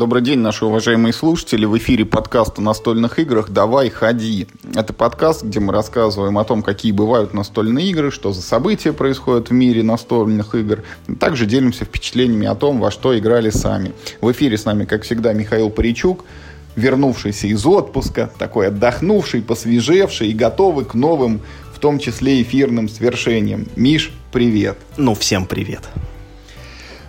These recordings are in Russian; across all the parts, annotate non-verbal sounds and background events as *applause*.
Добрый день, наши уважаемые слушатели. В эфире подкаст о настольных играх «Давай, ходи». Это подкаст, где мы рассказываем о том, какие бывают настольные игры, что за события происходят в мире настольных игр. Также делимся впечатлениями о том, во что играли сами. В эфире с нами, как всегда, Михаил Паричук, вернувшийся из отпуска, такой отдохнувший, посвежевший и готовый к новым, в том числе эфирным свершениям. Миш, привет. Ну, всем привет.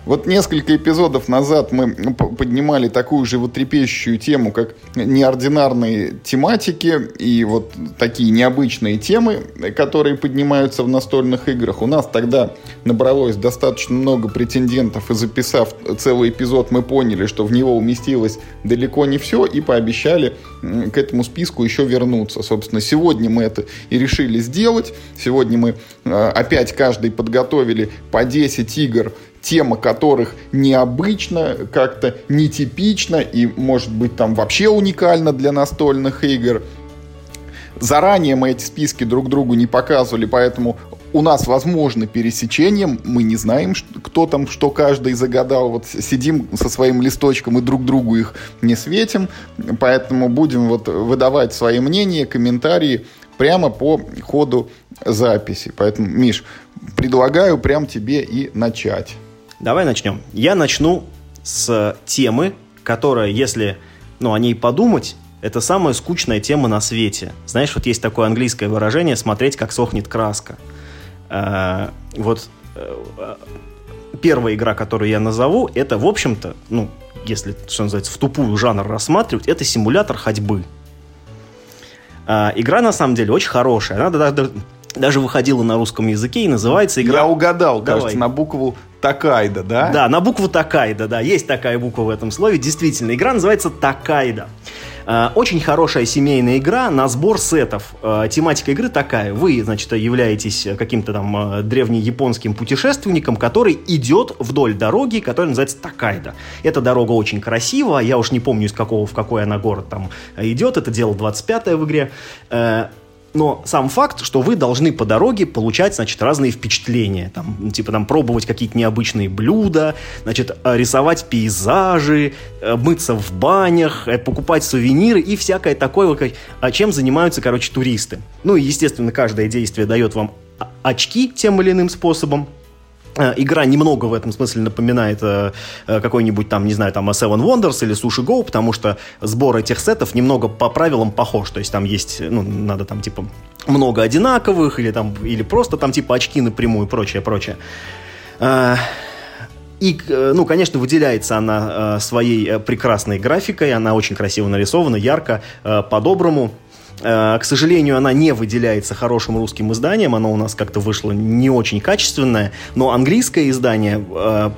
Вот несколько эпизодов назад мы поднимали такую же вот трепещущую тему, как неординарные тематики и вот такие необычные темы, которые поднимаются в настольных играх. У нас тогда набралось достаточно много претендентов, и записав целый эпизод, мы поняли, что в него уместилось далеко не все, и пообещали к этому списку еще вернуться. Собственно, сегодня мы это и решили сделать. Сегодня мы а, опять каждый подготовили по 10 игр тема которых необычна, как-то нетипична и, может быть, там вообще уникальна для настольных игр. Заранее мы эти списки друг другу не показывали, поэтому у нас возможно пересечение, мы не знаем, кто там, что каждый загадал. Вот сидим со своим листочком и друг другу их не светим, поэтому будем вот выдавать свои мнения, комментарии прямо по ходу записи. Поэтому, Миш, предлагаю прям тебе и начать. Давай начнем. Я начну с темы, которая, если ну, о ней подумать, это самая скучная тема на свете. Знаешь, вот есть такое английское выражение «смотреть, как сохнет краска». Э, вот э, первая игра, которую я назову, это, в общем-то, ну, если, что называется, в тупую жанр рассматривать, это симулятор ходьбы. Э, игра, на самом деле, очень хорошая. Она даже выходила на русском языке и называется игра... Я угадал, Давай. кажется, на букву Такайда, да? Да, на букву Такайда, да, есть такая буква в этом слове. Действительно, игра называется Такайда. Э, очень хорошая семейная игра на сбор сетов. Э, тематика игры такая. Вы, значит, являетесь каким-то там э, древнеяпонским путешественником, который идет вдоль дороги, которая называется Такайда. Эта дорога очень красивая. Я уж не помню, из какого в какой она город там идет. Это дело 25 в игре. Но сам факт, что вы должны по дороге получать, значит, разные впечатления. Там, типа, там, пробовать какие-то необычные блюда, значит, э, рисовать пейзажи, э, мыться в банях, э, покупать сувениры и всякое такое, а чем занимаются, короче, туристы. Ну и, естественно, каждое действие дает вам очки тем или иным способом. Э, игра немного в этом смысле напоминает э, э, какой-нибудь там, не знаю, там Seven Wonders или Sushi Go, потому что сбор этих сетов немного по правилам похож. То есть там есть, ну, надо там типа много одинаковых или там, или просто там типа очки напрямую прочее, прочее. И, ну, конечно, выделяется она своей прекрасной графикой, она очень красиво нарисована, ярко, по-доброму. Э, к сожалению, она не выделяется хорошим русским изданием, оно у нас как-то вышло не очень качественное, но английское издание э,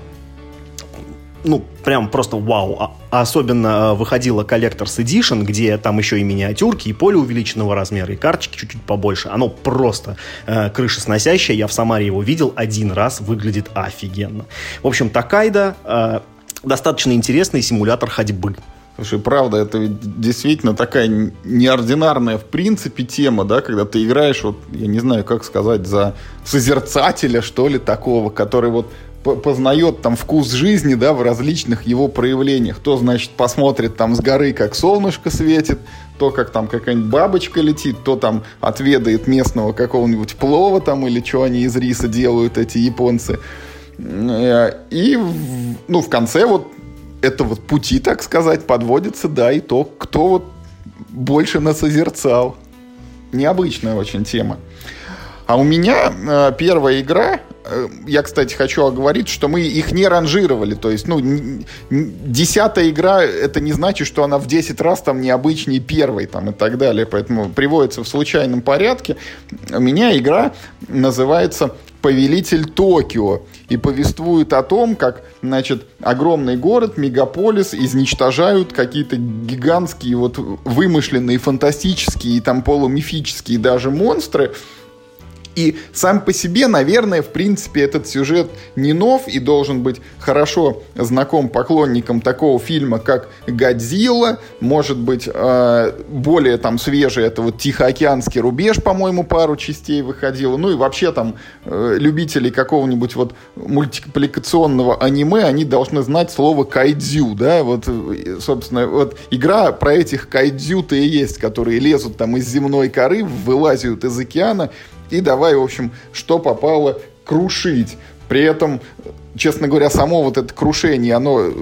ну, прям просто вау. А, особенно э, выходила Collector's Edition, где там еще и миниатюрки, и поле увеличенного размера, и карточки чуть-чуть побольше. Оно просто э, крышесносящее. Я в Самаре его видел один раз, выглядит офигенно. В общем, Такайда э, достаточно интересный симулятор ходьбы. Слушай, правда, это ведь действительно такая неординарная в принципе тема, да, когда ты играешь, вот, я не знаю, как сказать, за созерцателя, что ли, такого, который вот познает там вкус жизни, да, в различных его проявлениях. То, значит, посмотрит там с горы, как солнышко светит, то, как там какая-нибудь бабочка летит, то там отведает местного какого-нибудь плова там, или что они из риса делают, эти японцы. Э, и, ну, в конце вот это вот пути, так сказать, подводится, да, и то, кто вот больше насозерцал. Необычная очень тема. А у меня э, первая игра, э, я, кстати, хочу оговорить, что мы их не ранжировали. То есть, ну, десятая игра, это не значит, что она в 10 раз там необычнее первой там, и так далее. Поэтому приводится в случайном порядке. У меня игра называется повелитель Токио и повествует о том, как, значит, огромный город, мегаполис изничтожают какие-то гигантские вот вымышленные, фантастические и там полумифические даже монстры. И сам по себе, наверное, в принципе, этот сюжет не нов и должен быть хорошо знаком поклонникам такого фильма, как «Годзилла». Может быть, э, более там свежий, это вот «Тихоокеанский рубеж», по-моему, пару частей выходило. Ну и вообще там э, любители какого-нибудь вот мультипликационного аниме, они должны знать слово «кайдзю», да, вот, э, собственно, вот игра про этих кайдзю-то и есть, которые лезут там из земной коры, вылазят из океана и давай, в общем, что попало крушить. При этом, честно говоря, само вот это крушение, оно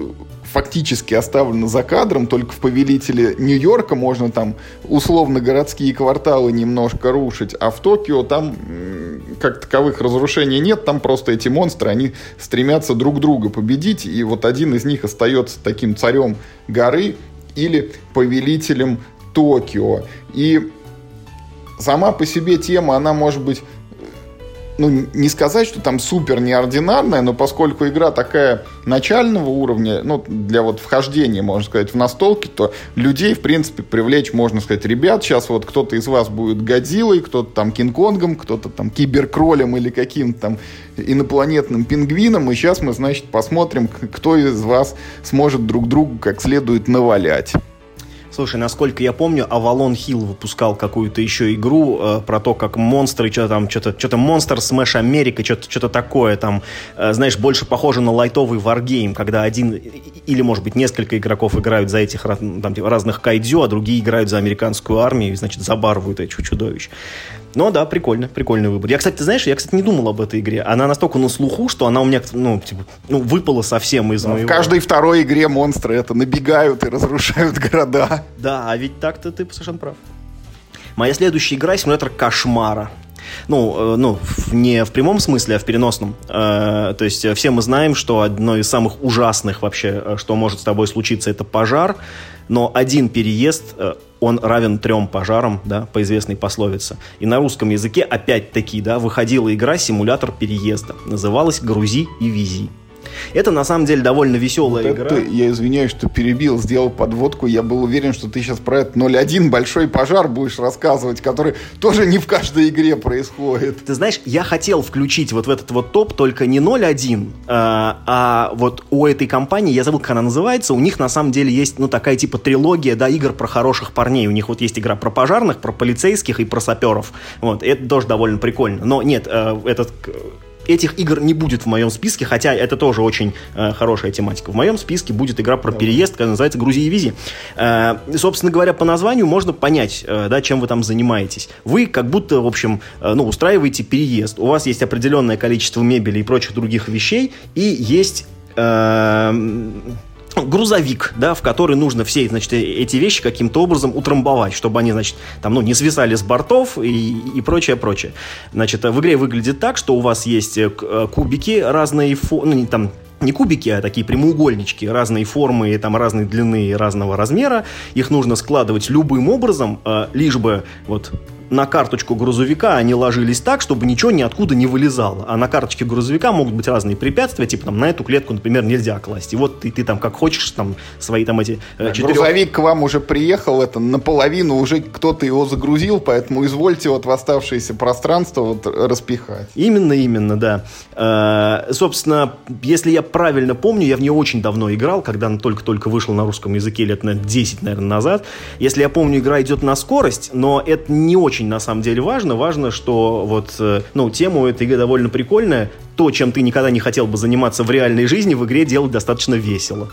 фактически оставлено за кадром, только в «Повелителе Нью-Йорка» можно там условно городские кварталы немножко рушить, а в Токио там как таковых разрушений нет, там просто эти монстры, они стремятся друг друга победить, и вот один из них остается таким царем горы или повелителем Токио. И сама по себе тема, она может быть ну, не сказать, что там супер неординарная, но поскольку игра такая начального уровня, ну, для вот вхождения, можно сказать, в настолки, то людей, в принципе, привлечь, можно сказать, ребят, сейчас вот кто-то из вас будет Годзиллой, кто-то там Кинг-Конгом, кто-то там Киберкролем или каким-то там инопланетным пингвином, и сейчас мы, значит, посмотрим, кто из вас сможет друг другу как следует навалять. Слушай, насколько я помню, Avalon Hill выпускал какую-то еще игру э, про то, как монстры, что там, что-то, что-то Monster Smash America, что-то, что-то такое там, э, знаешь, больше похоже на лайтовый варгейм, когда один или, может быть, несколько игроков играют за этих там, типа, разных кайдзю, а другие играют за американскую армию и, значит, забарывают этих чудовищ. Но да, прикольно, прикольный выбор. Я, кстати, ты знаешь, я, кстати, не думал об этой игре. Она настолько на слуху, что она у меня, ну, типа, ну, выпала совсем из да, моего... В каждой второй игре монстры это набегают и разрушают города. Да, а ведь так-то ты совершенно прав. Моя следующая игра — симулятор кошмара. Ну, э, ну, не в прямом смысле, а в переносном. Э, то есть все мы знаем, что одно из самых ужасных вообще, э, что может с тобой случиться, это пожар. Но один переезд он равен трем пожарам, да, по известной пословице. И на русском языке опять-таки, да, выходила игра «Симулятор переезда». Называлась «Грузи и вези». Это на самом деле довольно веселая вот игра. Это, я извиняюсь, что перебил, сделал подводку. Я был уверен, что ты сейчас про это 0.1 большой пожар будешь рассказывать, который тоже не в каждой игре происходит. Ты знаешь, я хотел включить вот в этот вот топ только не 0.1, а, а вот у этой компании, я забыл, как она называется, у них на самом деле есть, ну, такая типа трилогия, да, игр про хороших парней. У них вот есть игра про пожарных, про полицейских и про саперов. Вот, это тоже довольно прикольно. Но нет, э, этот этих игр не будет в моем списке, хотя это тоже очень э, хорошая тематика. В моем списке будет игра про переезд, которая называется «Грузи и вези». Э, собственно говоря, по названию можно понять, э, да, чем вы там занимаетесь. Вы как будто, в общем, э, ну, устраиваете переезд. У вас есть определенное количество мебели и прочих других вещей, и есть... Э, грузовик, да, в который нужно все, значит, э, эти вещи каким-то образом утрамбовать, чтобы они, значит, там, ну, не свисали с бортов и, и прочее, прочее. Значит, в игре выглядит так, что у вас есть э, э, кубики разные, ну, не там, не кубики, а такие прямоугольнички разной формы, там разной длины и разного размера. Их нужно складывать любым образом, лишь бы вот на карточку грузовика они ложились так, чтобы ничего ниоткуда не вылезало. А на карточке грузовика могут быть разные препятствия, типа там на эту клетку, например, нельзя класть. И вот ты, ты там как хочешь, там свои там эти э, четырех... Грузовик к вам уже приехал, это наполовину уже кто-то его загрузил, поэтому извольте вот в оставшееся пространство вот распихать. Именно, именно, да. Э, собственно, если я правильно помню, я в нее очень давно играл, когда она только-только вышла на русском языке лет на 10, наверное, назад. Если я помню, игра идет на скорость, но это не очень очень на самом деле важно. Важно, что вот, э, ну, тему этой игры довольно прикольная. То, чем ты никогда не хотел бы заниматься в реальной жизни, в игре делать достаточно весело.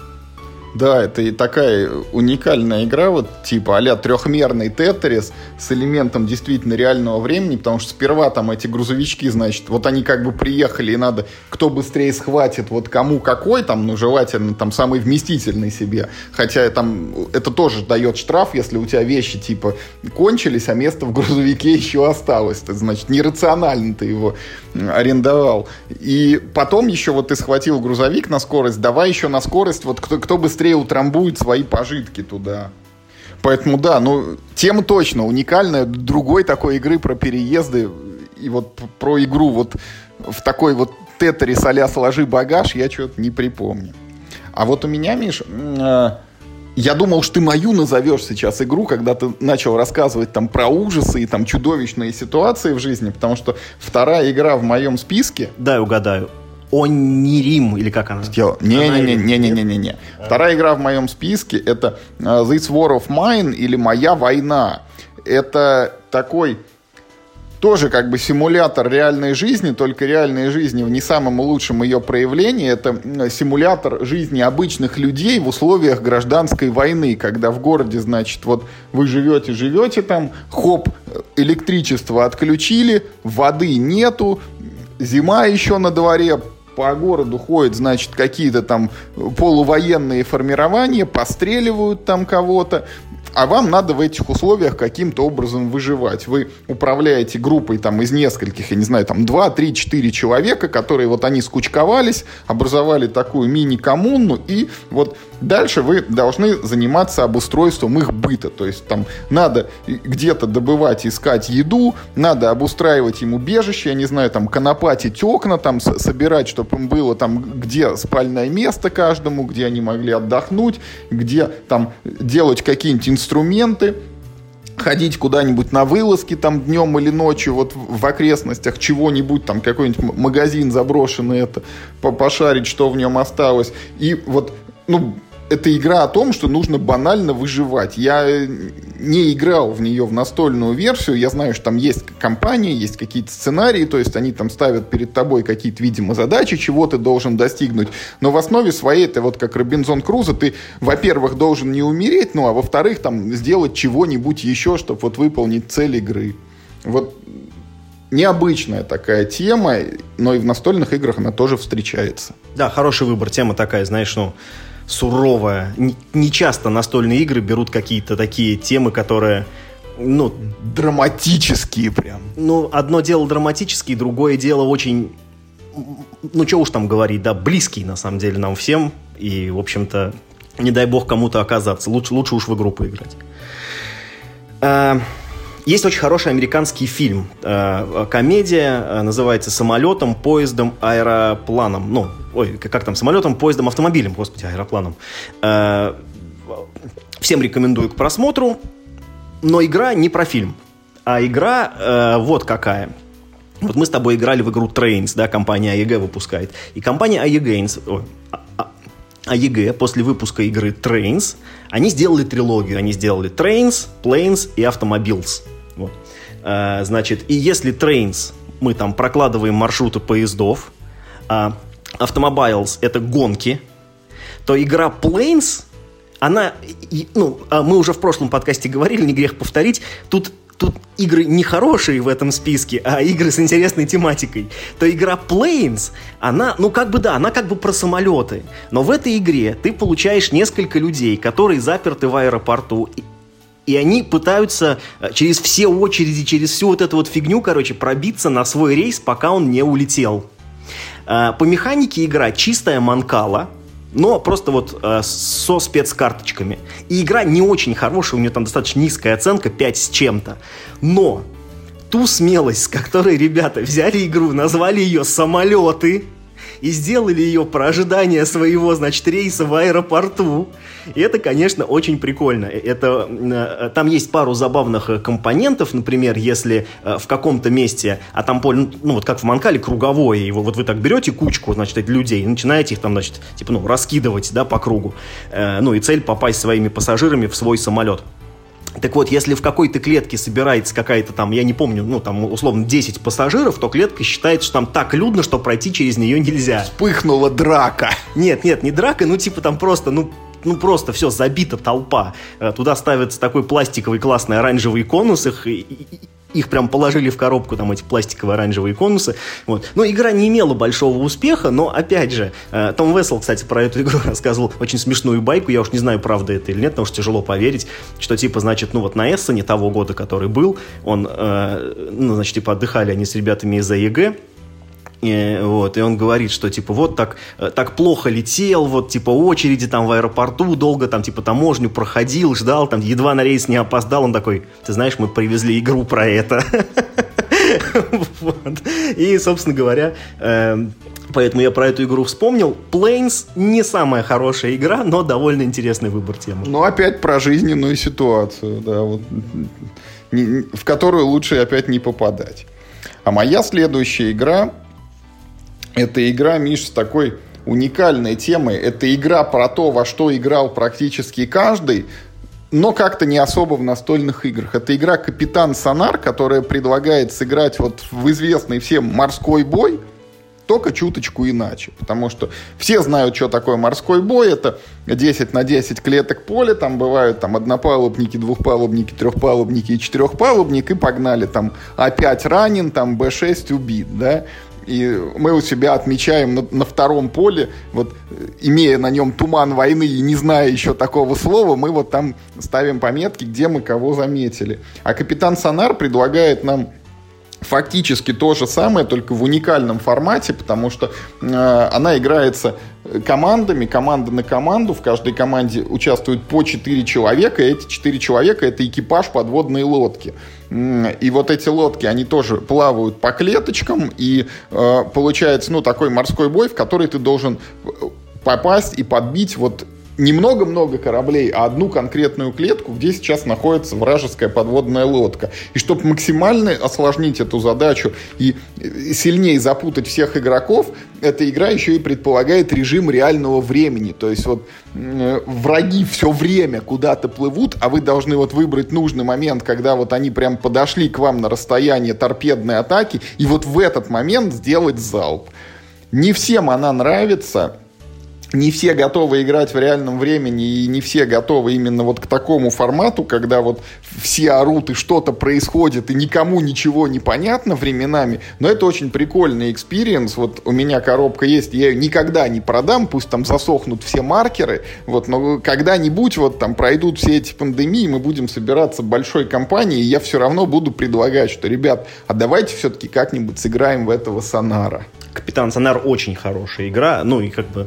Да, это и такая уникальная игра, вот типа а трехмерный тетрис с элементом действительно реального времени, потому что сперва там эти грузовички, значит, вот они как бы приехали, и надо, кто быстрее схватит, вот кому какой, там, ну, желательно, там, самый вместительный себе. Хотя там это тоже дает штраф, если у тебя вещи, типа, кончились, а место в грузовике *laughs* еще осталось. Это, значит, нерационально ты его арендовал. И потом еще вот ты схватил грузовик на скорость, давай еще на скорость, вот кто, кто быстрее быстрее утрамбует свои пожитки туда. Поэтому да, ну, тема точно уникальная. Другой такой игры про переезды и вот про игру вот в такой вот тетрис а сложи багаж я что-то не припомню. А вот у меня, Миш, э, Я думал, что ты мою назовешь сейчас игру, когда ты начал рассказывать там про ужасы и там чудовищные ситуации в жизни, потому что вторая игра в моем списке... Дай угадаю. Онирим, или как она? Не-не-не-не-не-не-не. Вторая игра в моем списке это uh, This War of Mine или Моя война. Это такой тоже как бы симулятор реальной жизни, только реальной жизни в не самом лучшем ее проявлении. Это симулятор жизни обычных людей в условиях гражданской войны, когда в городе, значит, вот вы живете, живете там, хоп, электричество отключили, воды нету, зима еще на дворе, по городу ходят, значит, какие-то там полувоенные формирования, постреливают там кого-то, а вам надо в этих условиях каким-то образом выживать. Вы управляете группой там из нескольких, я не знаю, там 2, 3, 4 человека, которые вот они скучковались, образовали такую мини-коммуну, и вот дальше вы должны заниматься обустройством их быта. То есть там надо где-то добывать, искать еду, надо обустраивать им убежище, я не знаю, там конопатить окна, там собирать, чтобы им было там где спальное место каждому, где они могли отдохнуть, где там делать какие-нибудь инструменты, ходить куда-нибудь на вылазки там днем или ночью вот в окрестностях чего-нибудь, там какой-нибудь магазин заброшенный, это пошарить, что в нем осталось. И вот, ну, это игра о том, что нужно банально выживать. Я э, не играл в нее в настольную версию. Я знаю, что там есть компания, есть какие-то сценарии, то есть они там ставят перед тобой какие-то, видимо, задачи, чего ты должен достигнуть. Но в основе своей, это вот как Робинзон Крузо, ты, во-первых, должен не умереть, ну, а во-вторых, там, сделать чего-нибудь еще, чтобы вот выполнить цель игры. Вот необычная такая тема, но и в настольных играх она тоже встречается. Да, хороший выбор. Тема такая, знаешь, ну, суровая. Не часто настольные игры берут какие-то такие темы, которые ну, драматические прям. Ну, одно дело драматические, другое дело очень, ну, что уж там говорить, да, близкий, на самом деле, нам всем. И, в общем-то, не дай бог кому-то оказаться. Лучше, лучше уж в игру поиграть. А, есть очень хороший американский фильм, э, комедия, э, называется «Самолетом, поездом, аэропланом». Ну, ой, как там, самолетом, поездом, автомобилем, господи, аэропланом. Э, всем рекомендую к просмотру, но игра не про фильм, а игра вот какая. Вот мы с тобой играли в игру Trains, да, компания AEG выпускает. И компания AEG, ой, AEG после выпуска игры Trains, они сделали трилогию. Они сделали Trains, Planes и Automobiles. Вот. А, значит, и если Trains, мы там прокладываем маршруты поездов, а Automobiles — это гонки, то игра Planes, она, ну, а мы уже в прошлом подкасте говорили, не грех повторить, тут тут игры не хорошие в этом списке, а игры с интересной тематикой, то игра Planes, она, ну как бы да, она как бы про самолеты. Но в этой игре ты получаешь несколько людей, которые заперты в аэропорту, и они пытаются э, через все очереди, через всю вот эту вот фигню, короче, пробиться на свой рейс, пока он не улетел. Э, по механике игра чистая манкала, но просто вот э, со спецкарточками. И игра не очень хорошая, у нее там достаточно низкая оценка, 5 с чем-то. Но ту смелость, с которой ребята взяли игру, назвали ее «Самолеты», и сделали ее про ожидание своего, значит, рейса в аэропорту. И это, конечно, очень прикольно. Это, э, там есть пару забавных э, компонентов, например, если э, в каком-то месте, а там поле, ну вот как в Манкале, круговое, и вот вы так берете кучку, значит, людей, и начинаете их там, значит, типа, ну, раскидывать, да, по кругу. Ну и цель попасть своими пассажирами в свой самолет. Так вот, если в какой-то клетке собирается какая-то там, я не помню, ну там условно 10 пассажиров, то клетка считается, что там так людно, что пройти через нее нельзя. Вспыхнула драка. Нет, нет, не драка, ну типа там просто, ну ну просто все забита толпа. Э, туда ставится такой пластиковый классный оранжевый конус, их, их прям положили в коробку, там эти пластиковые оранжевые конусы. Вот. Но игра не имела большого успеха, но опять же, э, Том Вессел, кстати, про эту игру *laughs* рассказывал очень смешную байку, я уж не знаю, правда это или нет, потому что тяжело поверить, что типа, значит, ну вот на Эссене того года, который был, он, э, ну, значит, типа отдыхали они с ребятами из АЕГ, и, вот, и он говорит, что типа вот так, э, так плохо летел, вот типа очереди там в аэропорту долго там типа таможню проходил, ждал, там едва на рейс не опоздал, он такой, ты знаешь, мы привезли игру про это. *laughs* И, собственно говоря, эм, Поэтому я про эту игру вспомнил. Planes не самая хорошая игра, но довольно интересный выбор темы. Ну, опять про жизненную ситуацию, да, вот, в которую лучше опять не попадать. А моя следующая игра, это игра, Миш, с такой уникальной темой. Это игра про то, во что играл практически каждый, но как-то не особо в настольных играх. Это игра «Капитан Сонар», которая предлагает сыграть вот в известный всем морской бой, только чуточку иначе. Потому что все знают, что такое морской бой. Это 10 на 10 клеток поля. Там бывают там однопалубники, двухпалубники, трехпалубники и четырехпалубник. И погнали там А5 ранен, там Б6 убит, да. И мы у себя отмечаем на, на втором поле, вот имея на нем туман войны и не зная еще такого слова, мы вот там ставим пометки, где мы кого заметили. А капитан Сонар предлагает нам фактически то же самое, только в уникальном формате, потому что э, она играется командами, команда на команду. В каждой команде участвуют по 4 человека, и эти 4 человека это экипаж подводной лодки. И вот эти лодки, они тоже плавают по клеточкам, и э, получается, ну, такой морской бой, в который ты должен э, попасть и подбить вот не много-много кораблей, а одну конкретную клетку, где сейчас находится вражеская подводная лодка. И чтобы максимально осложнить эту задачу и сильнее запутать всех игроков, эта игра еще и предполагает режим реального времени. То есть вот э, враги все время куда-то плывут, а вы должны вот выбрать нужный момент, когда вот они прям подошли к вам на расстояние торпедной атаки, и вот в этот момент сделать залп. Не всем она нравится, не все готовы играть в реальном времени, и не все готовы именно вот к такому формату, когда вот все орут и что-то происходит, и никому ничего не понятно временами. Но это очень прикольный experience. Вот у меня коробка есть, я ее никогда не продам, пусть там засохнут все маркеры, вот, но когда-нибудь вот там пройдут все эти пандемии, мы будем собираться большой компанией, и я все равно буду предлагать, что, ребят, а давайте все-таки как-нибудь сыграем в этого Сонара. Капитан Сонар очень хорошая игра, ну и как бы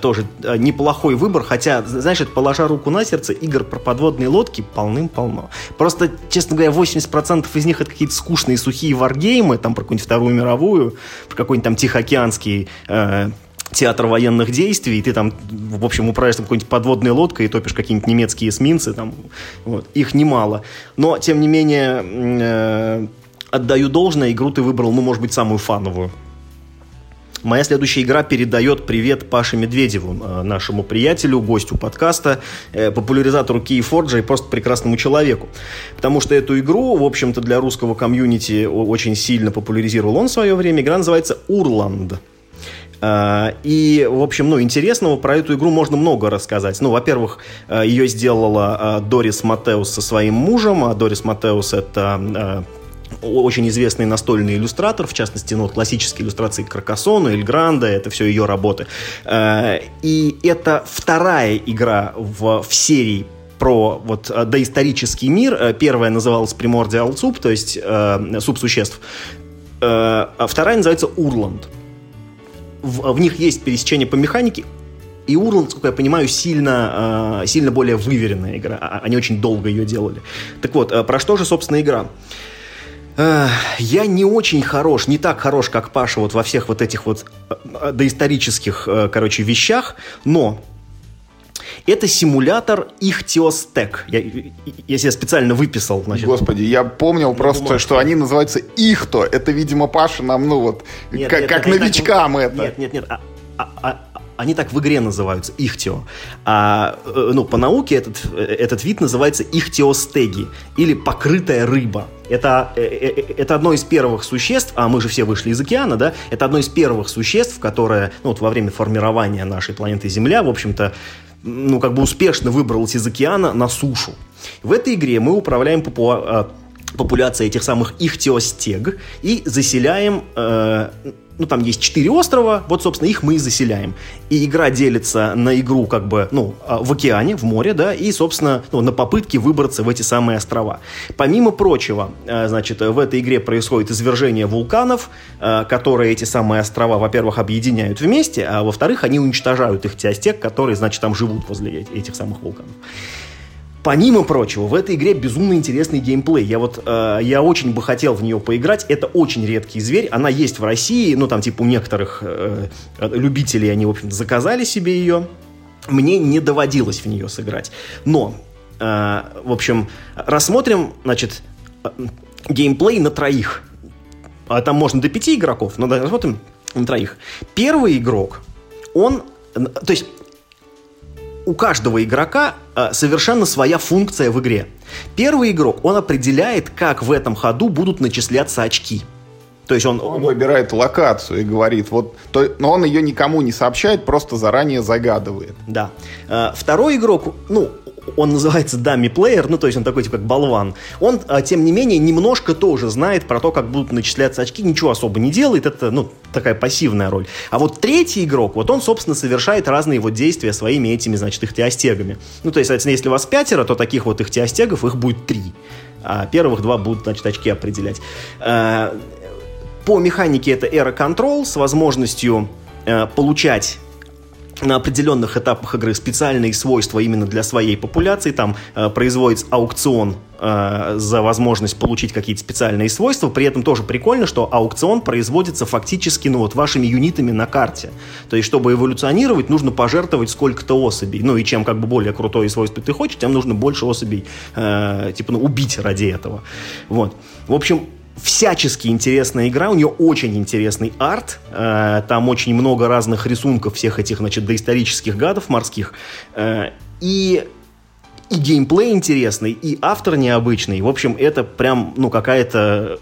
тоже э, неплохой выбор, хотя, это, положа руку на сердце, игр про подводные лодки полным-полно. Просто, честно говоря, 80% из них это какие-то скучные, сухие варгеймы, там про какую-нибудь Вторую мировую, про какой-нибудь там Тихоокеанский э, театр военных действий, и ты там, в общем, управляешь там какой-нибудь подводной лодкой и топишь какие-нибудь немецкие эсминцы, там, вот, их немало. Но, тем не менее, э, отдаю должное, игру ты выбрал, ну, может быть, самую фановую. Моя следующая игра передает привет Паше Медведеву, э, нашему приятелю, гостю подкаста, э, популяризатору Keyforge и просто прекрасному человеку. Потому что эту игру, в общем-то, для русского комьюнити очень сильно популяризировал он в свое время. Игра называется «Урланд». Э, и, в общем, ну, интересного про эту игру можно много рассказать. Ну, во-первых, ее сделала Дорис Матеус со своим мужем. А Дорис Матеус — это очень известный настольный иллюстратор, в частности, ну, классические иллюстрации Каркасона, Эльгранда, это все ее работы. Э, и это вторая игра в, в серии про вот э, доисторический мир. Э, первая называлась Primordial Soup, то есть э, суп существ. А вторая называется Урланд. В, в них есть пересечение по механике. И Урланд, насколько я понимаю, сильно, сильно более выверенная игра. А, они очень долго ее делали. Так вот, про что же, собственно, игра? Я не очень хорош, не так хорош, как Паша вот во всех вот этих вот э, доисторических, э, короче, вещах, но это симулятор Ихтиостек. Я, я себе специально выписал. Значит, Господи, я помнил просто, бумажке. что они называются Ихто. Это, видимо, Паша нам, ну вот, нет, как, нет, как новичкам так, это. Нет, нет, нет. А, а, а, они так в игре называются, ихтио. А э, ну, по науке этот, этот вид называется ихтиостеги, или покрытая рыба. Это, э, э, это одно из первых существ, а мы же все вышли из океана, да, это одно из первых существ, которое, ну, вот во время формирования нашей планеты Земля, в общем-то, ну, как бы успешно выбралось из океана на сушу. В этой игре мы управляем попуа популяцией этих самых ихтиостег и заселяем э, ну, там есть четыре острова, вот, собственно, их мы и заселяем. И игра делится на игру, как бы, ну, а, в океане, в море, да, и, собственно, ну, на попытке выбраться в эти самые острова. Помимо прочего, э, значит, в этой игре происходит извержение вулканов, э, которые эти самые острова, во-первых, объединяют вместе, а во-вторых, они уничтожают их те которые, значит, там живут возле этих самых вулканов. Помимо прочего, в этой игре безумно интересный геймплей. Я вот, э, я очень бы хотел в нее поиграть. Это очень редкий зверь. Она есть в России, ну там типа у некоторых э, любителей они, в общем заказали себе ее. Мне не доводилось в нее сыграть. Но, э, в общем, рассмотрим, значит, э, геймплей на троих. А там можно до пяти игроков, но рассмотрим на троих. Первый игрок, он, то есть у каждого игрока э, совершенно своя функция в игре. Первый игрок, он определяет, как в этом ходу будут начисляться очки. То есть он, он выбирает локацию и говорит, вот, то, но он ее никому не сообщает, просто заранее загадывает. Да. Э, второй игрок, ну, он называется dummy player, ну, то есть он такой, типа, как болван. Он, а, тем не менее, немножко тоже знает про то, как будут начисляться очки, ничего особо не делает, это, ну, такая пассивная роль. А вот третий игрок, вот он, собственно, совершает разные вот действия своими этими, значит, ихтиостегами. Ну, то есть, соответственно, если у вас пятеро, то таких вот ихтиостегов их будет три. А первых два будут, значит, очки определять. По механике это Era Control с возможностью э, получать на определенных этапах игры специальные свойства именно для своей популяции. Там э, производится аукцион э, за возможность получить какие-то специальные свойства. При этом тоже прикольно, что аукцион производится фактически ну, вот, вашими юнитами на карте. То есть, чтобы эволюционировать, нужно пожертвовать сколько-то особей. Ну и чем как бы более крутое свойство ты хочешь, тем нужно больше особей э, типа ну, убить ради этого. Вот. В общем, всячески интересная игра, у нее очень интересный арт, э, там очень много разных рисунков всех этих, значит, доисторических гадов морских, э, и и геймплей интересный, и автор необычный. В общем, это прям, ну, какая-то,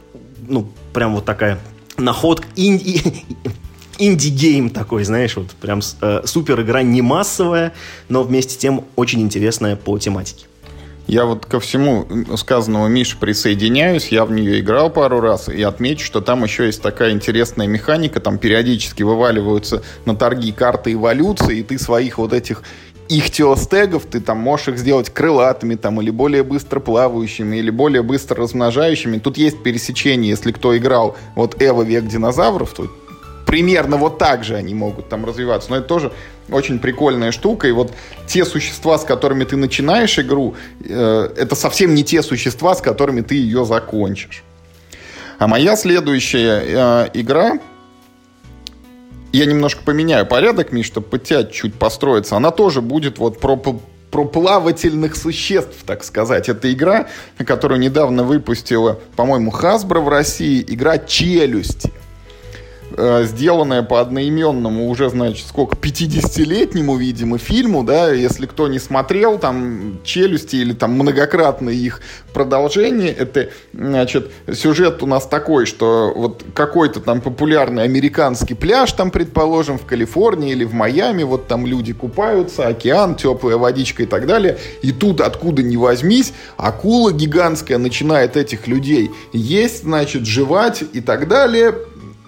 ну, прям вот такая находка, инди, indie game такой, знаешь, вот прям э, супер игра не массовая, но вместе с тем очень интересная по тематике. Я вот ко всему сказанному Мише присоединяюсь. Я в нее играл пару раз и отмечу, что там еще есть такая интересная механика. Там периодически вываливаются на торги карты эволюции, и ты своих вот этих их теостегов, ты там можешь их сделать крылатыми там, или более быстро плавающими, или более быстро размножающими. Тут есть пересечение, если кто играл вот Эво век динозавров, то примерно вот так же они могут там развиваться. Но это тоже очень прикольная штука. И вот те существа, с которыми ты начинаешь игру, э, это совсем не те существа, с которыми ты ее закончишь. А моя следующая э, игра, я немножко поменяю порядок, Миш, чтобы под тебя чуть построиться. Она тоже будет вот про про плавательных существ, так сказать. Это игра, которую недавно выпустила, по-моему, Hasbro в России. Игра «Челюсти». Э, сделанная по одноименному уже, значит, сколько, 50-летнему, видимо, фильму, да, если кто не смотрел, там, «Челюсти» или там многократное их продолжение, это, значит, сюжет у нас такой, что вот какой-то там популярный американский пляж, там, предположим, в Калифорнии или в Майами, вот там люди купаются, океан, теплая водичка и так далее, и тут, откуда ни возьмись, акула гигантская начинает этих людей есть, значит, жевать и так далее,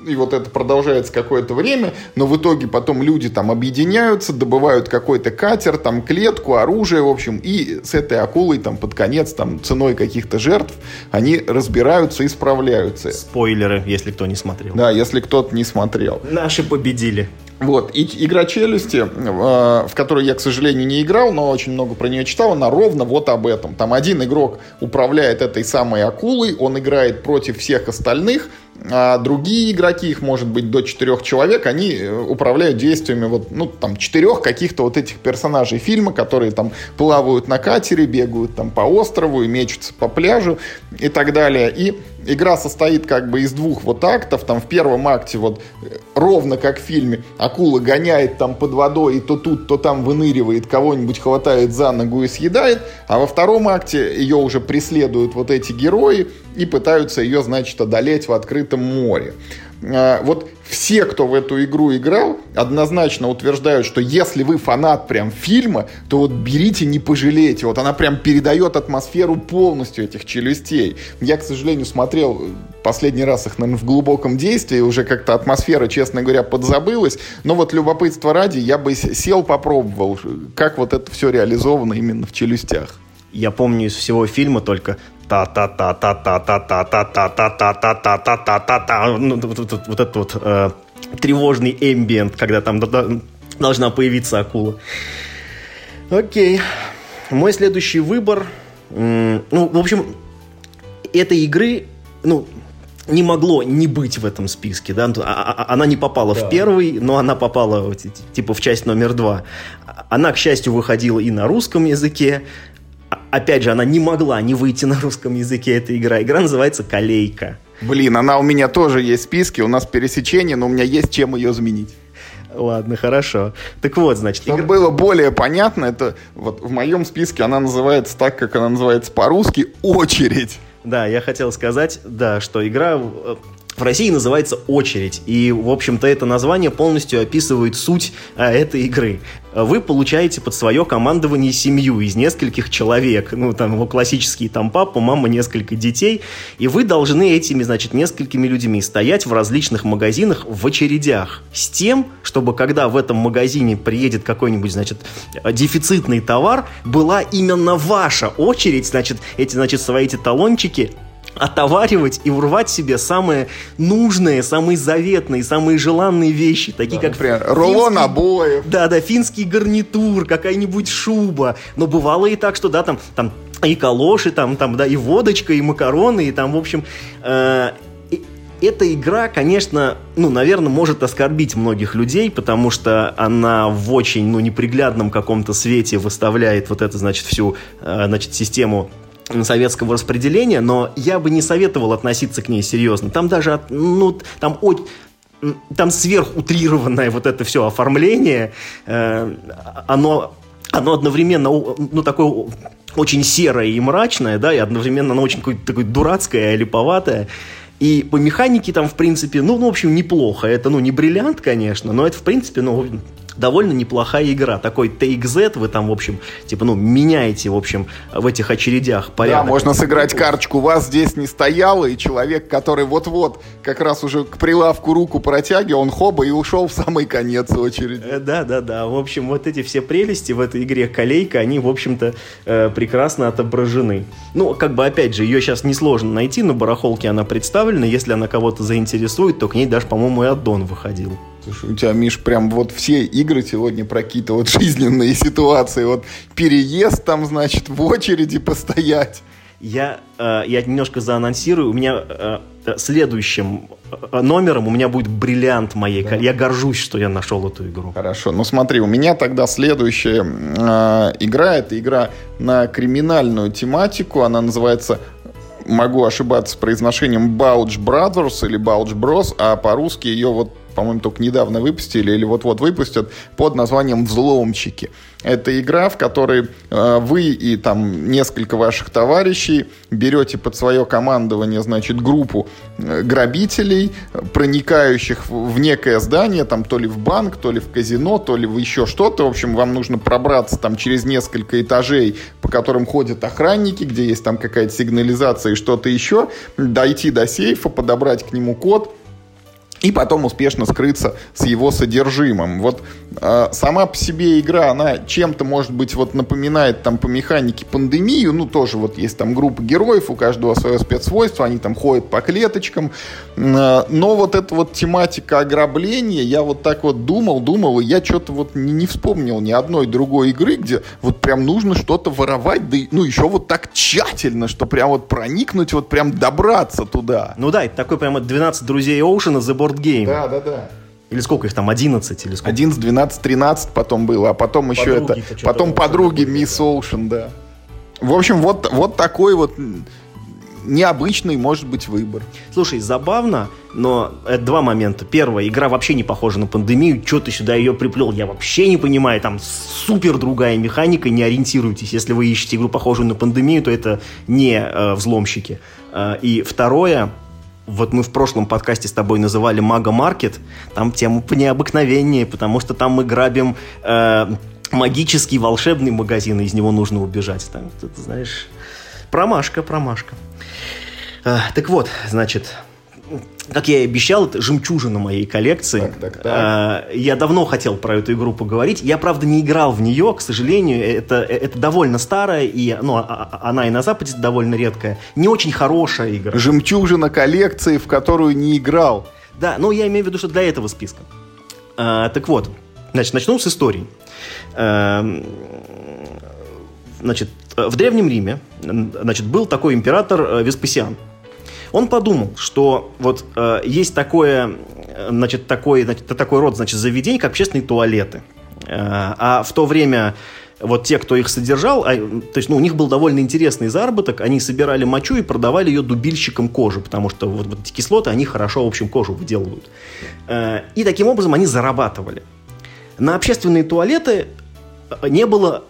и вот это продолжается какое-то время, но в итоге потом люди там объединяются, добывают какой-то катер, там клетку, оружие, в общем, и с этой акулой там под конец, там ценой каких-то жертв, они разбираются и справляются. Спойлеры, если кто не смотрел. Да, если кто-то не смотрел. Наши победили. Вот, и игра «Челюсти», э, в которой я, к сожалению, не играл, но очень много про нее читал, она ровно вот об этом. Там один игрок управляет этой самой акулой, он играет против всех остальных, а другие игроки, их может быть до четырех человек, они э, управляют действиями вот, ну, там, четырех каких-то вот этих персонажей фильма, которые там плавают на катере, бегают там по острову и мечутся по пляжу и так далее. И игра состоит как бы из двух вот актов. Там в первом акте вот э, ровно как в фильме акула гоняет там под водой и то тут, то там выныривает, кого-нибудь хватает за ногу и съедает. А во втором акте ее уже преследуют вот эти герои и пытаются ее, значит, одолеть в открытом море. А, вот все, кто в эту игру играл, однозначно утверждают, что если вы фанат прям фильма, то вот берите, не пожалейте. Вот она прям передает атмосферу полностью этих челюстей. Я, к сожалению, смотрел последний раз их, наверное, в глубоком действии, уже как-то атмосфера, честно говоря, подзабылась. Но вот любопытство ради, я бы сел, попробовал, как вот это все реализовано именно в челюстях. Я помню из всего фильма только та та вот этот вот тревожный эмбиент, когда там должна появиться акула. Окей. мой следующий выбор, ну, в общем, этой игры, ну, не могло не быть в этом списке, да, она не попала да. в первый, но она попала типа в часть номер два. Она, к счастью, выходила и на русском языке. Опять же, она не могла не выйти на русском языке, эта игра. Игра называется «Колейка». Блин, она у меня тоже есть в списке, у нас пересечение, но у меня есть чем ее заменить. Ладно, хорошо. Так вот, значит... Чтобы игр... было более понятно, это вот в моем списке она называется так, как она называется по-русски «Очередь». Да, я хотел сказать, да, что игра э, в России называется «Очередь». И, в общем-то, это название полностью описывает суть а, этой игры. Вы получаете под свое командование семью из нескольких человек. Ну, там, его классические, там, папа, мама, несколько детей. И вы должны этими, значит, несколькими людьми стоять в различных магазинах в очередях. С тем, чтобы, когда в этом магазине приедет какой-нибудь, значит, дефицитный товар, была именно ваша очередь, значит, эти, значит, свои эти талончики отоваривать и урвать себе самые нужные, самые заветные, самые желанные вещи, такие да, как... Например, рулон обоев. Да, да, финский гарнитур, какая-нибудь шуба. Но бывало и так, что, да, там, там и калоши, там, там, да, и водочка, и макароны, и там, в общем... Э, эта игра, конечно, ну, наверное, может оскорбить многих людей, потому что она в очень, ну, неприглядном каком-то свете выставляет вот эту, значит, всю, э, значит, систему советского распределения, но я бы не советовал относиться к ней серьезно. Там даже, ну, там очень там сверхутрированное вот это все оформление, э, оно, оно одновременно, ну, такое очень серое и мрачное, да, и одновременно оно очень такое дурацкое, липоватое. И по механике там, в принципе, ну, ну, в общем, неплохо. Это, ну, не бриллиант, конечно, но это, в принципе, ну, довольно неплохая игра. Такой Take Z, вы там, в общем, типа, ну, меняете, в общем, в этих очередях порядок. Да, можно сыграть карточку. Вас здесь не стояло, и человек, который вот-вот как раз уже к прилавку руку протягивал, он хоба и ушел в самый конец очереди. Э, да, да, да. В общем, вот эти все прелести в этой игре «Колейка», они, в общем-то, э, прекрасно отображены. Ну, как бы, опять же, ее сейчас несложно найти, на барахолке она представлена. Если она кого-то заинтересует, то к ней даже, по-моему, и аддон выходил. Слушай, у тебя, Миш, прям вот все игры сегодня про какие-то вот жизненные ситуации. Вот переезд там, значит, в очереди постоять. Я, э, я немножко заанонсирую. У меня э, следующим э, номером у меня будет бриллиант моей. Да. Я горжусь, что я нашел эту игру. Хорошо. Ну смотри, у меня тогда следующая э, игра. Это игра на криминальную тематику. Она называется могу ошибаться с произношением Bouch Brothers или Bouch Bros, а по-русски ее вот по-моему, только недавно выпустили или вот-вот выпустят, под названием «Взломчики». Это игра, в которой э, вы и там несколько ваших товарищей берете под свое командование, значит, группу э, грабителей, проникающих в, некое здание, там то ли в банк, то ли в казино, то ли в еще что-то. В общем, вам нужно пробраться там через несколько этажей, по которым ходят охранники, где есть там какая-то сигнализация и что-то еще, дойти до сейфа, подобрать к нему код, и потом успешно скрыться с его содержимым. Вот э, сама по себе игра, она чем-то, может быть, вот напоминает там по механике пандемию, ну, тоже вот есть там группа героев, у каждого свое спецсвойство, они там ходят по клеточкам, э, но вот эта вот тематика ограбления, я вот так вот думал, думал, и я что-то вот не, не вспомнил ни одной другой игры, где вот прям нужно что-то воровать, да и, ну, еще вот так тщательно, что прям вот проникнуть, вот прям добраться туда. Ну да, это такой прям 12 друзей Оушена, The Board Game. Да, да, да. Или сколько их там, 11 или сколько? 11, 12, 13 потом было, а потом еще это... Потом подруги Мисс Оушен, да. В общем, вот, вот такой вот необычный может быть выбор. Слушай, забавно, но это два момента. Первое, игра вообще не похожа на пандемию. Что ты сюда ее приплел? Я вообще не понимаю. Там супер другая механика, не ориентируйтесь. Если вы ищете игру, похожую на пандемию, то это не э, взломщики. Э, и второе, вот мы в прошлом подкасте с тобой называли Мага Маркет, там тема необыкновеннее, потому что там мы грабим э, магический волшебный магазин, и из него нужно убежать. Там, ты, ты знаешь, промашка, промашка. Э, так вот, значит, как я и обещал, это жемчужина моей коллекции. Так, так, так. Э, я давно хотел про эту игру поговорить. Я, правда, не играл в нее, к сожалению. Это, это довольно старая, и ну, а, а, она и на Западе довольно редкая. Не очень хорошая игра. Жемчужина коллекции, в которую не играл. Да, но я имею в виду, что для этого списка. А, так вот, значит, начну с истории. А, значит, в Древнем Риме значит, был такой император Веспасиан. Он подумал, что вот э, есть такое, значит, такой, значит, такой род значит, заведений, как общественные туалеты. Э, а в то время вот те, кто их содержал, а, то есть, ну, у них был довольно интересный заработок, они собирали мочу и продавали ее дубильщикам кожи, потому что вот, вот эти кислоты, они хорошо, в общем, кожу выделывают. Э, и таким образом они зарабатывали. На общественные туалеты э, не было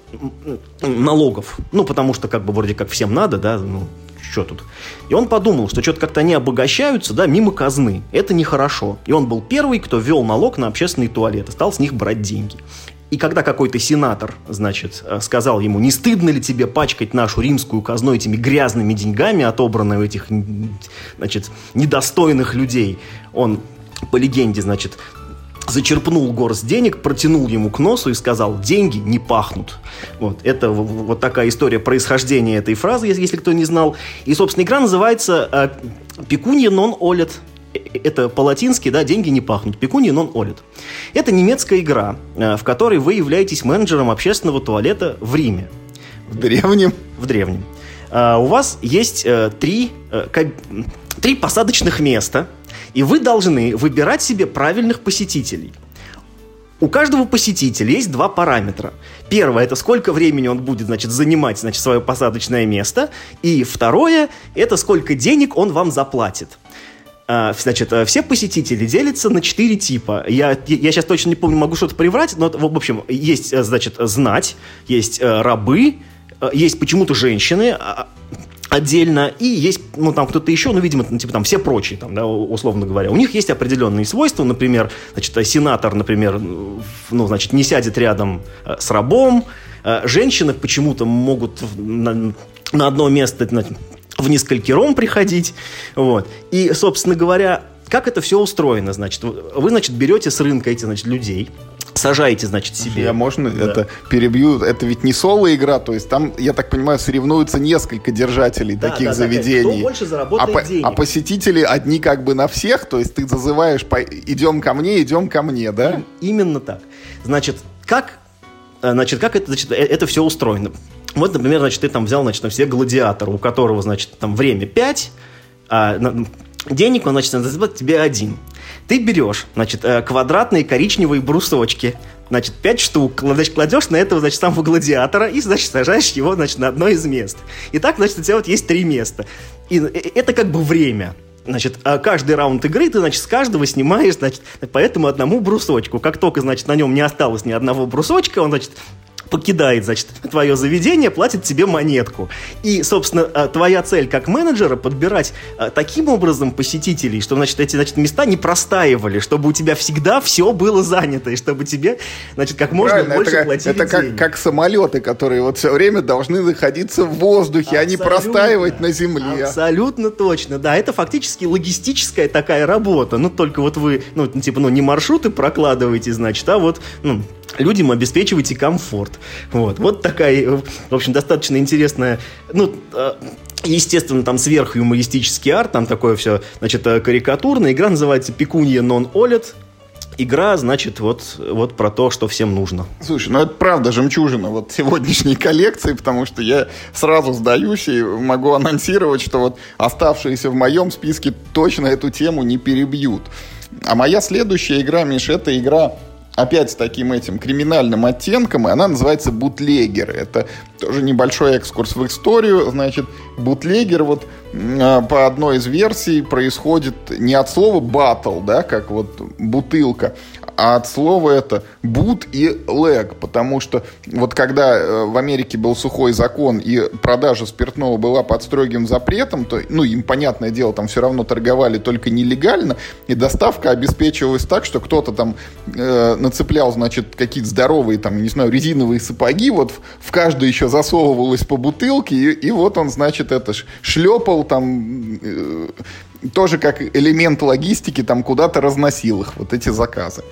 налогов, ну, потому что, как бы, вроде как всем надо, да, ну, что тут? И он подумал, что что-то как-то они обогащаются, да, мимо казны. Это нехорошо. И он был первый, кто ввел налог на общественные туалеты, стал с них брать деньги. И когда какой-то сенатор, значит, э, сказал ему, не стыдно ли тебе пачкать нашу римскую казну этими грязными деньгами, отобранные у этих, значит, недостойных людей, он по легенде, значит, зачерпнул горсть денег, протянул ему к носу и сказал, деньги не пахнут. Вот, это вот такая история происхождения этой фразы, если кто не знал. И, собственно, игра называется э, «Пекунья нон олет». Э, это по-латински, да, деньги не пахнут. Пекунья нон олет. Это немецкая игра, э, в которой вы являетесь менеджером общественного туалета в Риме. В древнем? В древнем. У вас есть три, три посадочных места – и вы должны выбирать себе правильных посетителей. У каждого посетителя есть два параметра. Первое – это сколько времени он будет, значит, занимать, значит, свое посадочное место. И второе – это сколько денег он вам заплатит. А, значит, э, все посетители делятся на четыре типа. Я, я сейчас точно не помню, могу что-то приврать, но, в общем, есть, э, значит, знать, есть э, рабы, есть почему-то женщины, а, отдельно, и есть, ну, там кто-то еще, ну, видимо, типа там все прочие, там, да, условно говоря. У них есть определенные свойства, например, значит, сенатор, например, ну, значит, не сядет рядом э, с рабом, э, женщины почему-то могут на, на одно место значит, в несколькером приходить, вот. И, собственно говоря, как это все устроено, значит, вы, значит, берете с рынка эти, значит, людей, сажаете, значит, себе. Я можно да. это перебью? Это ведь не соло-игра, то есть там, я так понимаю, соревнуются несколько держателей да, таких да, заведений. Кто больше заработает а, денег. а посетители одни как бы на всех, то есть ты зазываешь, по... идем ко мне, идем ко мне, да? Именно так. Значит, как, э, значит, как это, значит, э, это все устроено? Вот, например, значит, ты там взял, значит, все гладиатора, у которого, значит, там время 5, а денег он, значит, называет тебе один. Ты берешь, значит, э, квадратные коричневые брусочки, значит, пять штук, значит, кладешь на этого, значит, самого гладиатора и, значит, сажаешь его, значит, на одно из мест. И так, значит, у тебя вот есть три места. И э, это как бы время. Значит, а каждый раунд игры ты, значит, с каждого снимаешь, значит, по этому одному брусочку. Как только, значит, на нем не осталось ни одного брусочка, он, значит, покидает, значит, *laughs* твое заведение, платит тебе монетку. И, собственно, э, твоя цель как менеджера подбирать э, таким образом посетителей, что, значит, эти, значит, места не простаивали, чтобы у тебя всегда все было занято, и чтобы тебе, значит, как можно Правильно, больше это, платили Это как, как самолеты, которые вот все время должны находиться в воздухе, Абсолютно. а не простаивать на земле. Абсолютно точно, да. Это фактически логистическая такая работа. Ну, только вот вы, ну, типа, ну, не маршруты прокладываете, значит, а вот, ну, людям обеспечиваете комфорт. Вот, вот такая, в общем, достаточно интересная, ну, э, Естественно, там сверхюмористический арт, там такое все, значит, э, карикатурно. Игра называется «Пекунья нон олет». Игра, значит, вот, вот про то, что всем нужно. Слушай, ну это правда жемчужина вот сегодняшней коллекции, потому что я сразу сдаюсь и могу анонсировать, что вот оставшиеся в моем списке точно эту тему не перебьют. А моя следующая игра, Миш, это игра опять с таким этим криминальным оттенком, и она называется «Бутлегер». Это тоже небольшой экскурс в историю. Значит, бутлегер вот а, по одной из версий происходит не от слова «батл», да, как вот бутылка, а от слова это «бут» и «лег», потому что вот когда э, в Америке был сухой закон и продажа спиртного была под строгим запретом, то, ну, им, понятное дело, там все равно торговали только нелегально, и доставка обеспечивалась так, что кто-то там э, нацеплял, значит, какие-то здоровые, там, не знаю, резиновые сапоги, вот в, в каждую еще засовывалось по бутылке, и, и вот он, значит, это шлепал там... Э, тоже как элемент логистики там куда-то разносил их, вот эти заказы.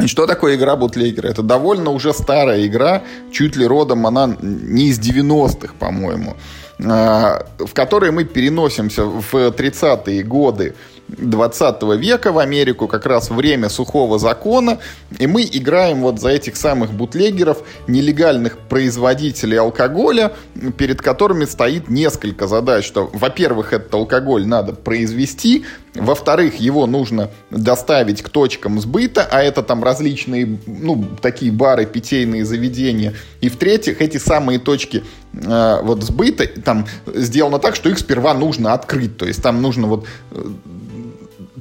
И что такое игра бутлегера? Это довольно уже старая игра, чуть ли родом она не из 90-х, по-моему, а, в которой мы переносимся в 30-е годы 20 века в Америку, как раз время сухого закона, и мы играем вот за этих самых бутлегеров, нелегальных производителей алкоголя, перед которыми стоит несколько задач, что, во-первых, этот алкоголь надо произвести, во-вторых, его нужно доставить к точкам сбыта, а это там различные, ну, такие бары, питейные заведения. И в-третьих, эти самые точки э, вот сбыта там сделано так, что их сперва нужно открыть. То есть там нужно вот...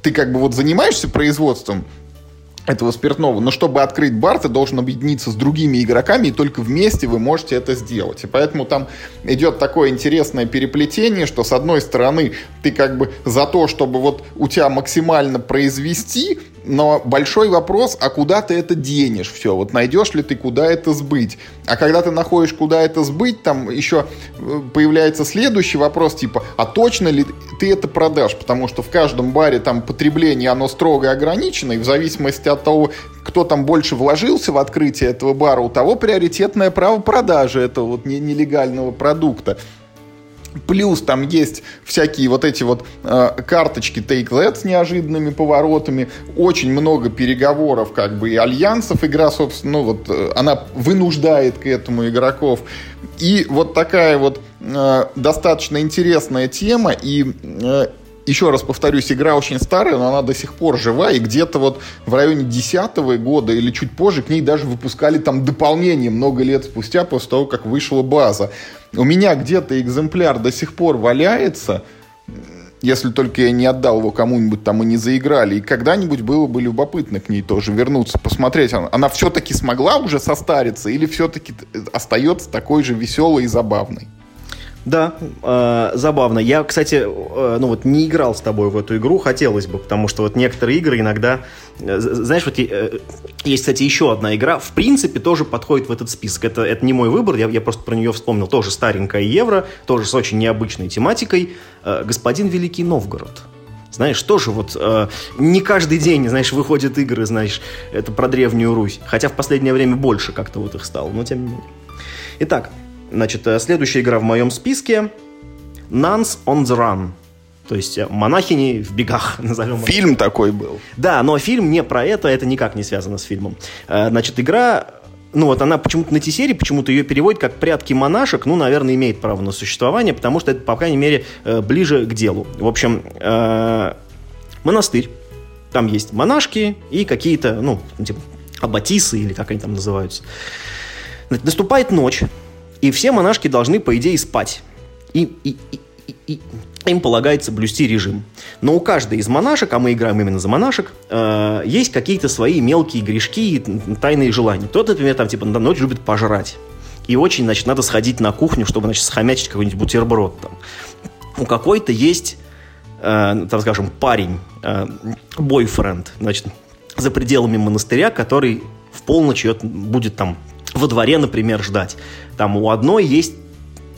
Ты как бы вот занимаешься производством, этого спиртного. Но чтобы открыть бар, ты должен объединиться с другими игроками, и только вместе вы можете это сделать. И поэтому там идет такое интересное переплетение, что с одной стороны ты как бы за то, чтобы вот у тебя максимально произвести, но большой вопрос, а куда ты это денешь все? Вот найдешь ли ты, куда это сбыть? А когда ты находишь, куда это сбыть, там еще э, появляется следующий вопрос, типа, а точно ли ты это продашь? Потому что в каждом баре там потребление, оно строго ограничено, и в зависимости от того, кто там больше вложился в открытие этого бара, у того приоритетное право продажи этого вот нелегального продукта. Плюс там есть всякие вот эти вот э, карточки Take That с неожиданными поворотами. Очень много переговоров как бы и альянсов. Игра, собственно, ну вот э, она вынуждает к этому игроков. И вот такая вот э, достаточно интересная тема. И э, еще раз повторюсь, игра очень старая, но она до сих пор жива, и где-то вот в районе 10 года или чуть позже к ней даже выпускали там дополнение много лет спустя, после того, как вышла база. У меня где-то экземпляр до сих пор валяется, если только я не отдал его кому-нибудь там и не заиграли. И когда-нибудь было бы любопытно к ней тоже вернуться, посмотреть, она, она все-таки смогла уже состариться или все-таки остается такой же веселой и забавной. Да, э, забавно. Я, кстати, э, ну вот не играл с тобой в эту игру, хотелось бы, потому что вот некоторые игры иногда, э, знаешь, вот э, есть, кстати, еще одна игра, в принципе, тоже подходит в этот список. Это, это не мой выбор, я, я просто про нее вспомнил. Тоже старенькая евро, тоже с очень необычной тематикой. Э, Господин Великий Новгород. Знаешь, тоже вот э, не каждый день, знаешь, выходят игры, знаешь, это про Древнюю Русь. Хотя в последнее время больше как-то вот их стало, но тем не менее. Итак, Значит, э, следующая игра в моем списке Nuns on the Run. То есть э, монахини в бегах, *laughs* назовем Фильм это. такой был. Да, но фильм не про это, это никак не связано с фильмом. Э, значит, игра ну вот она почему-то на T-серии, почему-то ее переводят как «Прятки монашек», ну, наверное, имеет право на существование, потому что это, по крайней мере, ближе к делу. В общем, монастырь, там есть монашки и какие-то, ну, типа, аббатисы или как они там называются. Наступает ночь, и все монашки должны, по идее, спать. И, и, и, и, им полагается блюсти режим. Но у каждой из монашек, а мы играем именно за монашек, э, есть какие-то свои мелкие грешки и тайные желания. Тот, например, там, типа, на ночь любит пожрать. И очень, значит, надо сходить на кухню, чтобы, значит, схомячить какой-нибудь бутерброд там. У какой-то есть, э, так скажем, парень, э, бойфренд, значит, за пределами монастыря, который в полночь будет там во дворе, например, ждать. Там у одной есть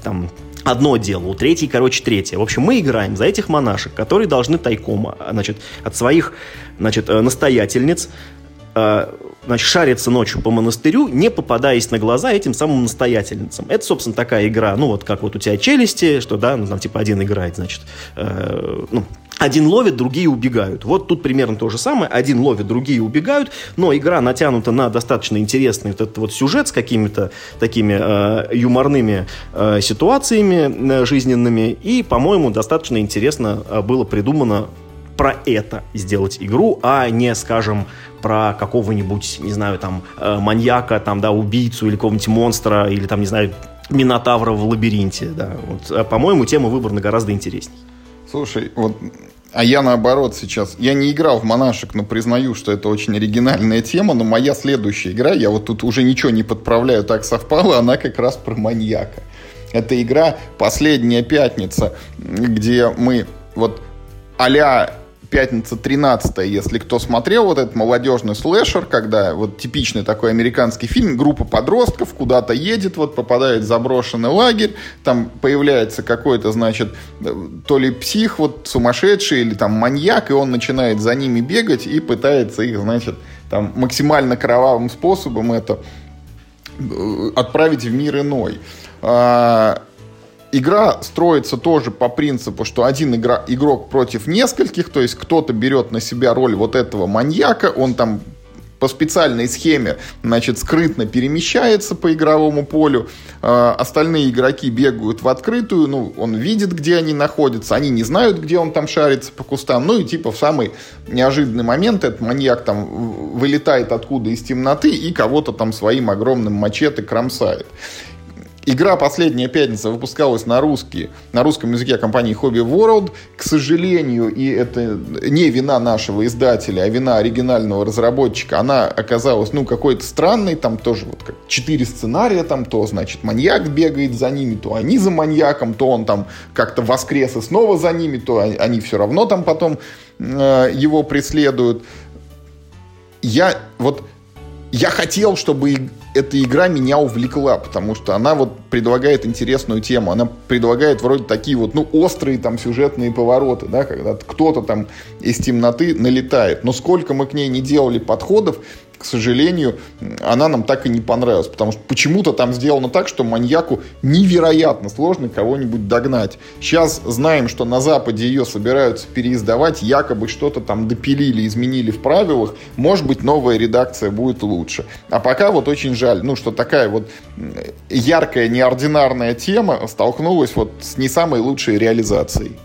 там одно дело, у третьей, короче, третье. В общем, мы играем за этих монашек, которые должны тайком, а, значит, от своих, значит, э, настоятельниц э, значит, шариться ночью по монастырю, не попадаясь на глаза этим самым настоятельницам. Это, собственно, такая игра, ну, вот как вот у тебя челюсти, что, да, ну, там, типа, один играет, значит, э, ну, один ловит, другие убегают. Вот тут примерно то же самое. Один ловит, другие убегают. Но игра натянута на достаточно интересный вот этот вот сюжет с какими-то такими э, юморными э, ситуациями э, жизненными. И, по-моему, достаточно интересно э, было придумано про это сделать игру, а не, скажем, про какого-нибудь, не знаю, там, э, маньяка, там, да, убийцу или какого-нибудь монстра, или там, не знаю, Минотавра в лабиринте, да. Вот, э, по-моему, тема выбрана гораздо интересней. Слушай, вот а я наоборот сейчас, я не играл в монашек, но признаю, что это очень оригинальная тема, но моя следующая игра, я вот тут уже ничего не подправляю, так совпало, она как раз про маньяка. Это игра «Последняя пятница», где мы вот а пятница 13 если кто смотрел вот этот молодежный слэшер, когда вот типичный такой американский фильм, группа подростков куда-то едет, вот попадает в заброшенный лагерь, там появляется какой-то, значит, то ли псих вот сумасшедший или там маньяк, и он начинает за ними бегать и пытается их, значит, там максимально кровавым способом это э, отправить в мир иной. А, игра строится тоже по принципу, что один игра, игрок против нескольких, то есть кто-то берет на себя роль вот этого маньяка, он там по специальной схеме, значит, скрытно перемещается по игровому полю. Э, остальные игроки бегают в открытую, ну, он видит, где они находятся, они не знают, где он там шарится по кустам. Ну и типа в самый неожиданный момент этот маньяк там вылетает откуда из темноты и кого-то там своим огромным мачете кромсает. Игра «Последняя пятница» выпускалась на, русский, на русском языке компании Hobby World. К сожалению, и это не вина нашего издателя, а вина оригинального разработчика, она оказалась, ну, какой-то странной. Там тоже вот как четыре сценария, там то, значит, маньяк бегает за ними, то они за маньяком, то он там как-то воскрес и снова за ними, то они все равно там потом э, его преследуют. Я вот я хотел, чтобы эта игра меня увлекла, потому что она вот предлагает интересную тему. Она предлагает вроде такие вот, ну, острые там сюжетные повороты, да, когда кто-то там из темноты налетает. Но сколько мы к ней не делали подходов, к сожалению, она нам так и не понравилась, потому что почему-то там сделано так, что маньяку невероятно сложно кого-нибудь догнать. Сейчас знаем, что на Западе ее собираются переиздавать, якобы что-то там допилили, изменили в правилах, может быть, новая редакция будет лучше. А пока вот очень жаль, ну, что такая вот яркая, неординарная тема столкнулась вот с не самой лучшей реализацией.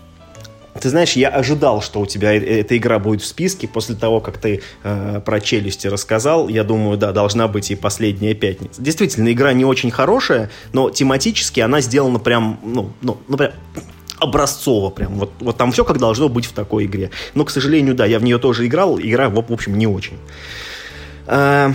Ты знаешь, я ожидал, что у тебя э, эта игра будет в списке. После того, как ты э, про челюсти рассказал, я думаю, да, должна быть и последняя пятница. Действительно, игра не очень хорошая, но тематически она сделана прям, ну, ну, ну прям образцово прям. Вот, вот там все как должно быть в такой игре. Но, к сожалению, да, я в нее тоже играл. Игра, в общем, не очень. Э,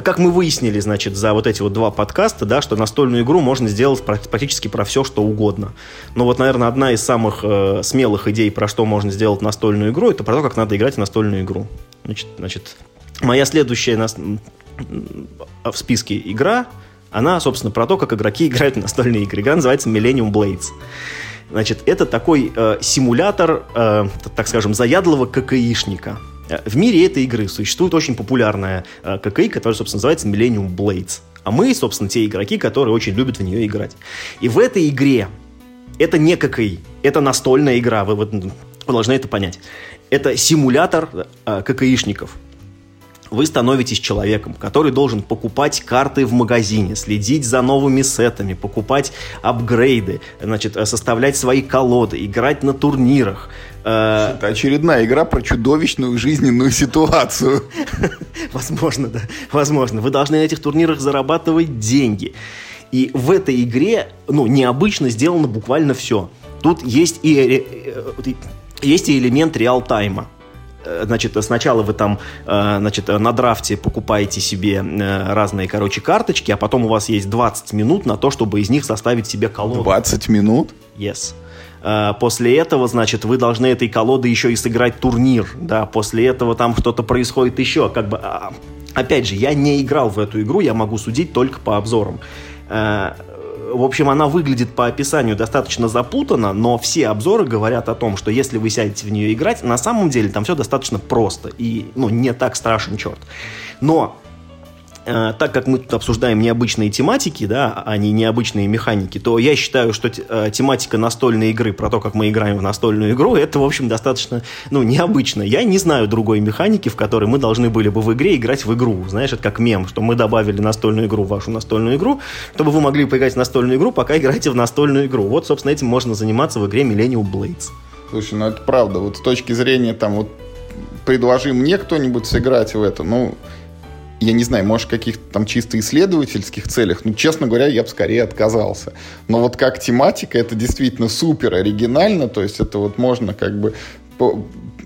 как мы выяснили, значит, за вот эти вот два подкаста, да, что настольную игру можно сделать практически про все, что угодно. Но вот, наверное, одна из самых э, смелых идей, про что можно сделать настольную игру, это про то, как надо играть в настольную игру. Значит, значит моя следующая на... в списке игра, она, собственно, про то, как игроки играют в настольные игры. Игра называется Millennium Blades. Значит, это такой э, симулятор, э, так скажем, заядлого ККИшника. Э, в мире этой игры существует очень популярная э, ККИ, которая, собственно, называется Millennium Blades. А мы, собственно, те игроки, которые очень любят в нее играть. И в этой игре это не ККИ, это настольная игра, вы, вы, вы должны это понять. Это симулятор э, ККИшников вы становитесь человеком, который должен покупать карты в магазине, следить за новыми сетами, покупать апгрейды, значит, составлять свои колоды, играть на турнирах, Э, Это очередная игра про чудовищную жизненную ситуацию. *laughs* Возможно, да. Возможно. Вы должны на этих турнирах зарабатывать деньги. И в этой игре, ну, необычно сделано буквально все. Тут есть и, э, есть и элемент реал-тайма. Э, значит, сначала вы там, значит, на драфте покупаете себе разные, короче, карточки, а потом у вас есть 20 минут на то, чтобы из них составить себе колоду. 20 минут? Yes. Э, после этого, значит, вы должны этой колоды еще и сыграть турнир, да, после этого там что-то происходит еще, как бы, а, опять же, я не играл в эту игру, я могу судить только по обзорам. В общем, она выглядит по описанию достаточно запутанно, но все обзоры говорят о том, что если вы сядете в нее играть, на самом деле там все достаточно просто и, ну, не так страшен черт. Но так как мы тут обсуждаем необычные тематики, да, а не необычные механики, то я считаю, что э, тематика настольной игры, про то, как мы играем в настольную игру, *laughs* это, в общем, достаточно, ну, необычно. Я не знаю другой механики, в которой мы должны были бы в игре играть в игру. Знаешь, это как мем, что мы добавили настольную игру в вашу настольную игру, чтобы вы могли поиграть в настольную игру, пока играете в настольную игру. Вот, собственно, этим можно заниматься в игре Millennium Blades. Слушай, ну это правда. Вот с точки зрения, там, вот, предложи мне кто-нибудь сыграть в это, ну, я не знаю, может, каких-то там чисто исследовательских целях, ну, честно говоря, я бы скорее отказался. Но вот как тематика, это действительно супер оригинально, то есть это вот можно как бы,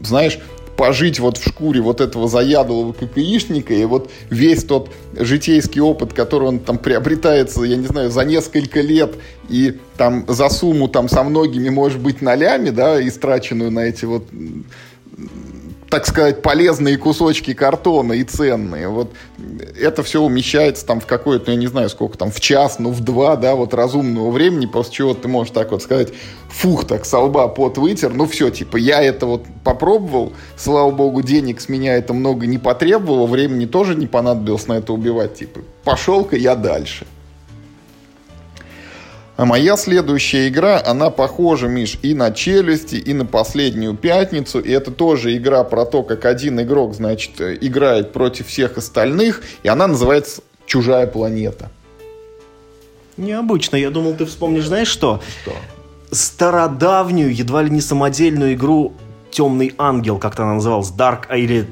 знаешь, пожить вот в шкуре вот этого заядлого ККИшника, и вот весь тот житейский опыт, который он там приобретается, я не знаю, за несколько лет, и там за сумму там со многими, может быть, нолями, да, истраченную на эти вот так сказать, полезные кусочки картона и ценные. Вот это все умещается там в какое-то, я не знаю, сколько там, в час, ну, в два, да, вот разумного времени, после чего ты можешь так вот сказать, фух, так, со лба пот вытер, ну, все, типа, я это вот попробовал, слава богу, денег с меня это много не потребовало, времени тоже не понадобилось на это убивать, типа, пошел-ка я дальше. А моя следующая игра, она похожа, Миш, и на челюсти, и на последнюю пятницу. И это тоже игра про то, как один игрок, значит, играет против всех остальных. И она называется «Чужая планета». Необычно. Я думал, ты вспомнишь, знаешь что? Что? Стародавнюю, едва ли не самодельную игру «Темный ангел», как-то она называлась, Dark, а, или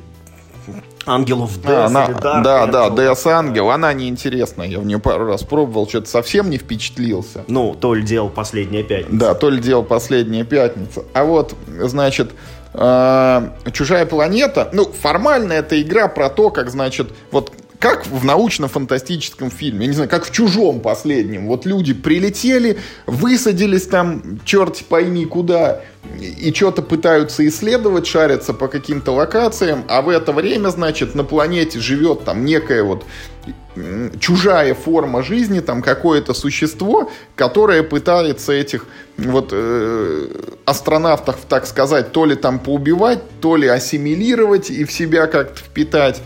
Ангелов а, она, или Dark. Да, да, Death Ангел, она неинтересная. Я в нее пару раз пробовал, что-то совсем не впечатлился. Ну, то ли делал последняя пятница. Да, то ли делал последняя пятница. А вот, значит, э, Чужая планета, ну, формально это игра про то, как, значит, вот как в научно-фантастическом фильме, я не знаю, как в «Чужом» последнем. Вот люди прилетели, высадились там, черт пойми куда, и что-то пытаются исследовать, шарятся по каким-то локациям, а в это время, значит, на планете живет там некая вот чужая форма жизни, там какое-то существо, которое пытается этих вот э, астронавтов, так сказать, то ли там поубивать, то ли ассимилировать и в себя как-то впитать.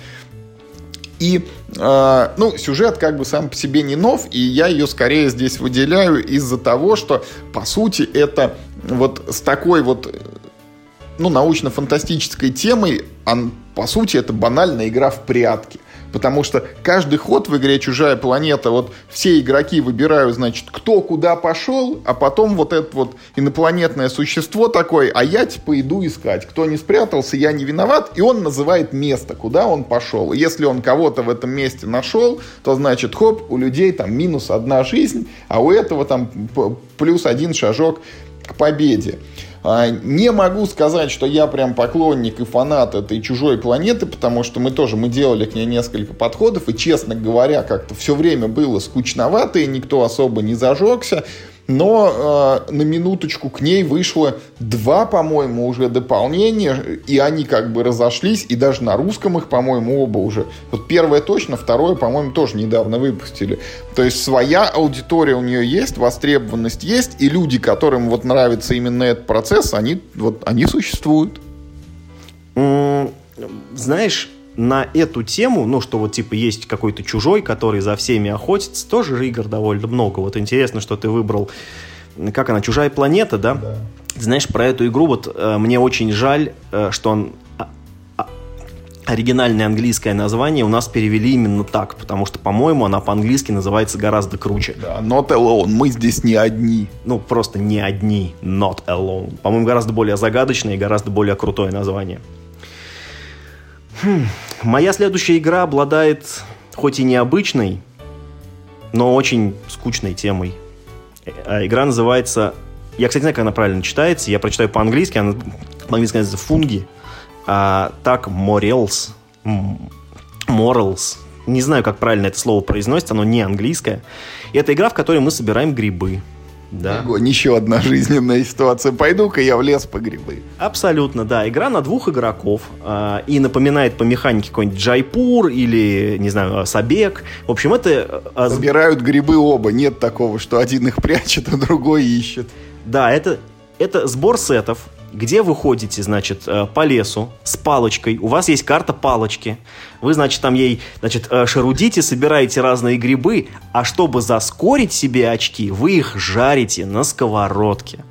И, э, ну, сюжет как бы сам по себе не нов, и я ее скорее здесь выделяю из-за того, что, по сути, это вот с такой вот, ну, научно-фантастической темой, он, по сути, это банальная игра в прятки. Потому что каждый ход в игре «Чужая планета», вот все игроки выбирают, значит, кто куда пошел, а потом вот это вот инопланетное существо такое, а я типа иду искать. Кто не спрятался, я не виноват, и он называет место, куда он пошел. Если он кого-то в этом месте нашел, то значит, хоп, у людей там минус одна жизнь, а у этого там плюс один шажок к победе. А, не могу сказать, что я прям поклонник и фанат этой чужой планеты, потому что мы тоже мы делали к ней несколько подходов, и, честно говоря, как-то все время было скучновато, и никто особо не зажегся но э, на минуточку к ней вышло два, по-моему, уже дополнения, и они как бы разошлись, и даже на русском их, по-моему, оба уже. Вот первое точно, второе, по-моему, тоже недавно выпустили. То есть своя аудитория у нее есть, востребованность есть, и люди, которым вот нравится именно этот процесс, они вот они существуют. Знаешь, на эту тему, ну, что вот, типа, есть какой-то чужой, который за всеми охотится, тоже игр довольно много. Вот интересно, что ты выбрал, как она, «Чужая планета», да? Да. Знаешь, про эту игру вот э, мне очень жаль, э, что он а, а, оригинальное английское название у нас перевели именно так, потому что, по-моему, она по-английски называется гораздо круче. Да, not alone, мы здесь не одни. Ну, просто не одни, not alone. По-моему, гораздо более загадочное и гораздо более крутое название. Хм. Моя следующая игра обладает хоть и необычной, но очень скучной темой. А игра называется... Я, кстати, не знаю, как она правильно читается. Я прочитаю по-английски. Она по-английски называется «Фунги». А, так, «Morels». «Morels». Не знаю, как правильно это слово произносится. Оно не английское. И это игра, в которой мы собираем грибы. Да. Огонь, еще одна жизненная ситуация. Пойду-ка я в лес по грибы. Абсолютно, да. Игра на двух игроков. Э, и напоминает по механике какой-нибудь Джайпур или, не знаю, Сабек. В общем, это... Э, Собирают грибы оба. Нет такого, что один их прячет, а другой ищет. Да, это, это сбор сетов где вы ходите, значит, э, по лесу с палочкой, у вас есть карта палочки, вы, значит, там ей, значит, э, шарудите, собираете разные грибы, а чтобы заскорить себе очки, вы их жарите на сковородке.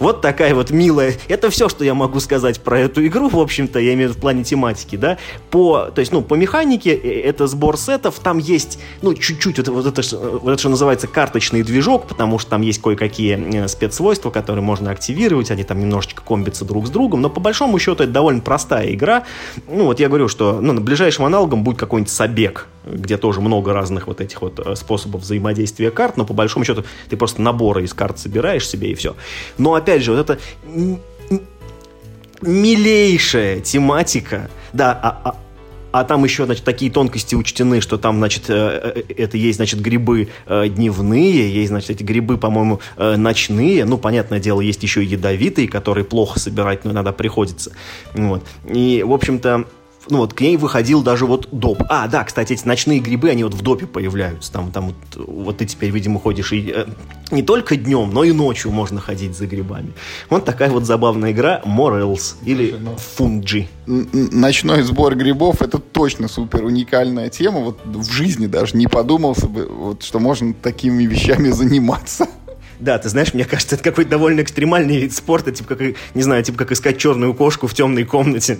Вот такая вот милая. Это все, что я могу сказать про эту игру, в общем-то, я имею в виду в плане тематики, да. По, то есть, ну, по механике э, это сбор сетов, там есть, ну, чуть-чуть вот, вот, это, вот это, что называется карточный движок, потому что там есть кое-какие э, спецсвойства, которые можно активировать, они там немножечко комбятся друг с другом, но по большому счету это довольно простая игра. Ну, вот я говорю, что ну, на ближайшем аналогом будет какой-нибудь Сабек, где тоже много разных вот этих вот э, способов взаимодействия карт, но по большому счету ты просто наборы из карт собираешь себе и все. Но опять же, вот это милейшая тематика, да, а, а, а там еще, значит, такие тонкости учтены, что там, значит, э, э, это есть, значит, грибы дневные, есть, значит, эти грибы, по-моему, ночные. Ну, понятное дело, есть еще и ядовитые, которые плохо собирать, но иногда приходится. Вот. И, в общем-то, ну вот к ней выходил даже вот доп. А, да, кстати, эти ночные грибы, они вот в допе появляются. Там, там вот, вот ты теперь, видимо, ходишь и э, не только днем, но и ночью можно ходить за грибами. Вот такая вот забавная игра Morels или Фунджи. Ночной сбор грибов это точно супер уникальная тема. Вот в жизни даже не подумался бы, вот, что можно такими вещами заниматься. Да, ты знаешь, мне кажется, это какой-то довольно экстремальный вид спорта, типа как, не знаю, типа как искать черную кошку в темной комнате,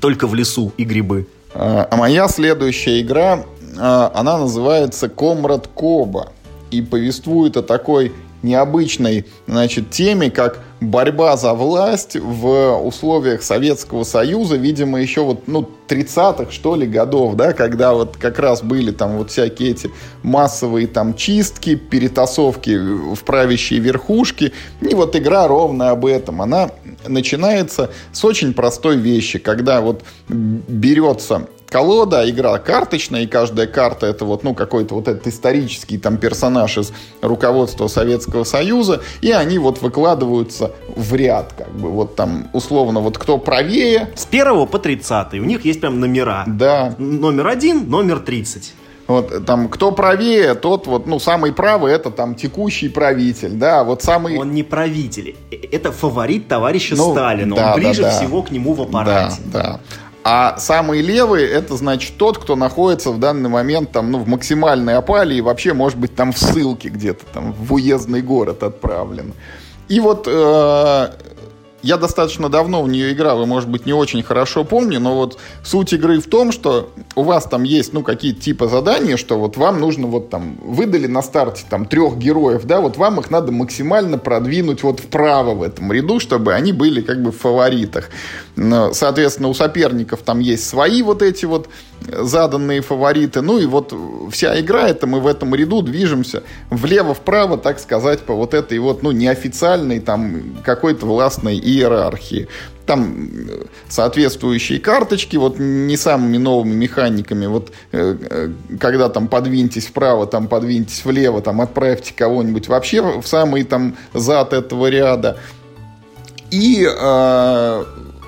только в лесу и грибы. А, а моя следующая игра, а, она называется Комрад Коба и повествует о такой необычной значит, теме, как борьба за власть в условиях Советского Союза, видимо, еще вот, ну, 30-х, что ли, годов, да, когда вот как раз были там вот всякие эти массовые там чистки, перетасовки в правящие верхушки, и вот игра ровно об этом. Она начинается с очень простой вещи, когда вот берется колода, игра карточная, и каждая карта это вот, ну, какой-то вот этот исторический там персонаж из руководства Советского Союза, и они вот выкладываются в ряд, как бы, вот там, условно, вот кто правее. С первого по 30 у них есть прям номера. Да. Номер один, номер 30. Вот там, кто правее, тот вот, ну, самый правый, это там текущий правитель, да, вот самый... Он не правитель, э, это фаворит товарища ну, Сталина, да, он ближе да, да. всего к нему в аппарате. Да, да. А самый левый это значит тот, кто находится в данный момент там, ну, в максимальной опале и вообще, может быть, там в ссылке где-то, там в уездный город отправлен. И вот э, я достаточно давно в нее играл, и, может быть, не очень хорошо помню, но вот суть игры в том, что у вас там есть, ну, какие-то типа задания, что вот вам нужно вот там, выдали на старте там трех героев, да, вот вам их надо максимально продвинуть вот вправо в этом ряду, чтобы они были как бы в фаворитах. Соответственно, у соперников там есть свои вот эти вот заданные фавориты. Ну и вот вся игра, это мы в этом ряду движемся влево-вправо, так сказать, по вот этой вот, ну, неофициальной там какой-то властной иерархии. Там соответствующие карточки, вот не самыми новыми механиками, вот э, э, когда там подвиньтесь вправо, там подвиньтесь влево, там отправьте кого-нибудь вообще в самый там зад этого ряда. И э,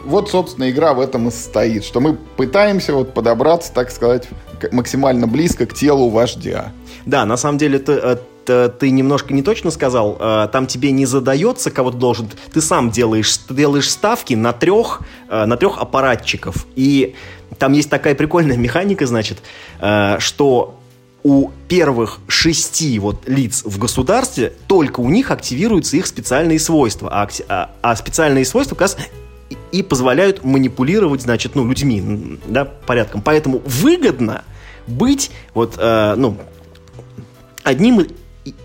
вот, собственно, игра в этом и состоит, что мы пытаемся вот подобраться, так сказать, максимально близко к телу вождя. Да, на самом деле ты, э, ты немножко не точно сказал. Э, там тебе не задается, кого ты должен. Ты сам делаешь, делаешь ставки на трех, э, на трех аппаратчиков. И там есть такая прикольная механика, значит, что у первых шести вот лиц в государстве только у них активируются их специальные свойства. А, а, а специальные свойства как раз и позволяют манипулировать, значит, ну, людьми, да, порядком. Поэтому выгодно быть вот, э, ну, одним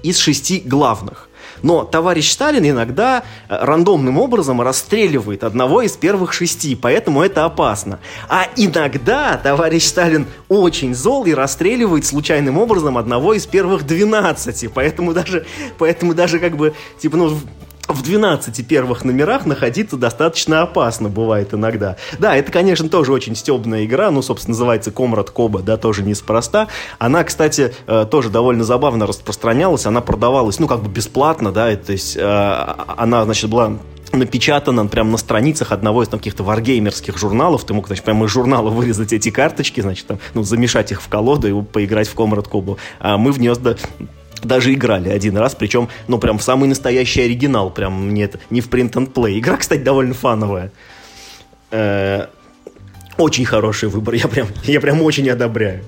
из шести главных. Но товарищ Сталин иногда э, рандомным образом расстреливает одного из первых шести, поэтому это опасно. А иногда товарищ Сталин очень зол и расстреливает случайным образом одного из первых двенадцати, поэтому даже, поэтому даже как бы, типа, ну, в 12 первых номерах находиться достаточно опасно бывает иногда. Да, это, конечно, тоже очень стебная игра, ну, собственно, называется Комрад Коба, да, тоже неспроста. Она, кстати, э, тоже довольно забавно распространялась, она продавалась, ну, как бы бесплатно, да, то есть э, она, значит, была напечатана прямо на страницах одного из там каких-то варгеймерских журналов. Ты мог, значит, прямо из журнала вырезать эти карточки, значит, там, ну, замешать их в колоду и поиграть в Комрад Кобу. А мы в нее даже играли один раз, причем, ну, прям в самый настоящий оригинал, прям нет, не в print and play. Игра, *laughs* кстати, довольно фановая. Э, очень хороший выбор, *laughs* я прям, я прям очень одобряю.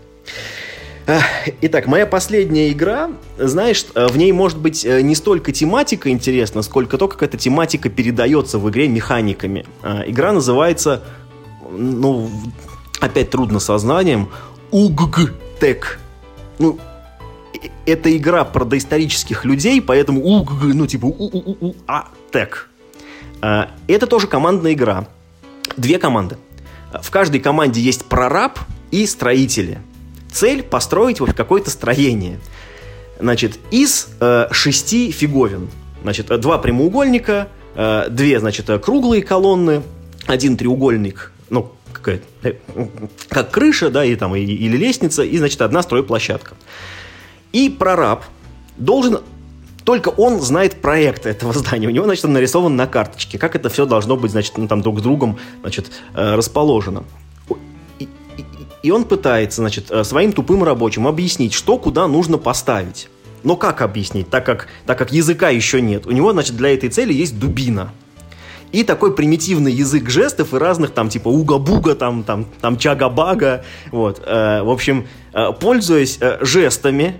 Итак, моя последняя игра, знаешь, э, в ней может быть э, не столько тематика интересна, сколько то, как эта тематика передается в игре механиками. Игра называется, ну, опять трудно сознанием, УГГ-тек. Ну, это игра про доисторических людей, поэтому у, ну типа у, у, у, у, а, тек. А, это тоже командная игра. Две команды. В каждой команде есть прораб и строители. Цель построить вот какое-то строение. Значит, из э, шести фиговин. Значит, два прямоугольника, э, две, значит, круглые колонны, один треугольник, ну, какая э, как крыша, да, и там, и, или лестница, и, значит, одна стройплощадка. И прораб должен только он знает проект этого здания. У него, значит, он нарисован на карточке. Как это все должно быть, значит, ну, там друг с другом, значит, э, расположено. И, он пытается, значит, э, своим тупым рабочим объяснить, что куда нужно поставить. Но как объяснить, так как, так как языка еще нет? У него, значит, для этой цели есть дубина. И такой примитивный язык жестов и разных там типа уга-буга, там, там, там чага-бага. Вот. Э, в общем, пользуясь жестами,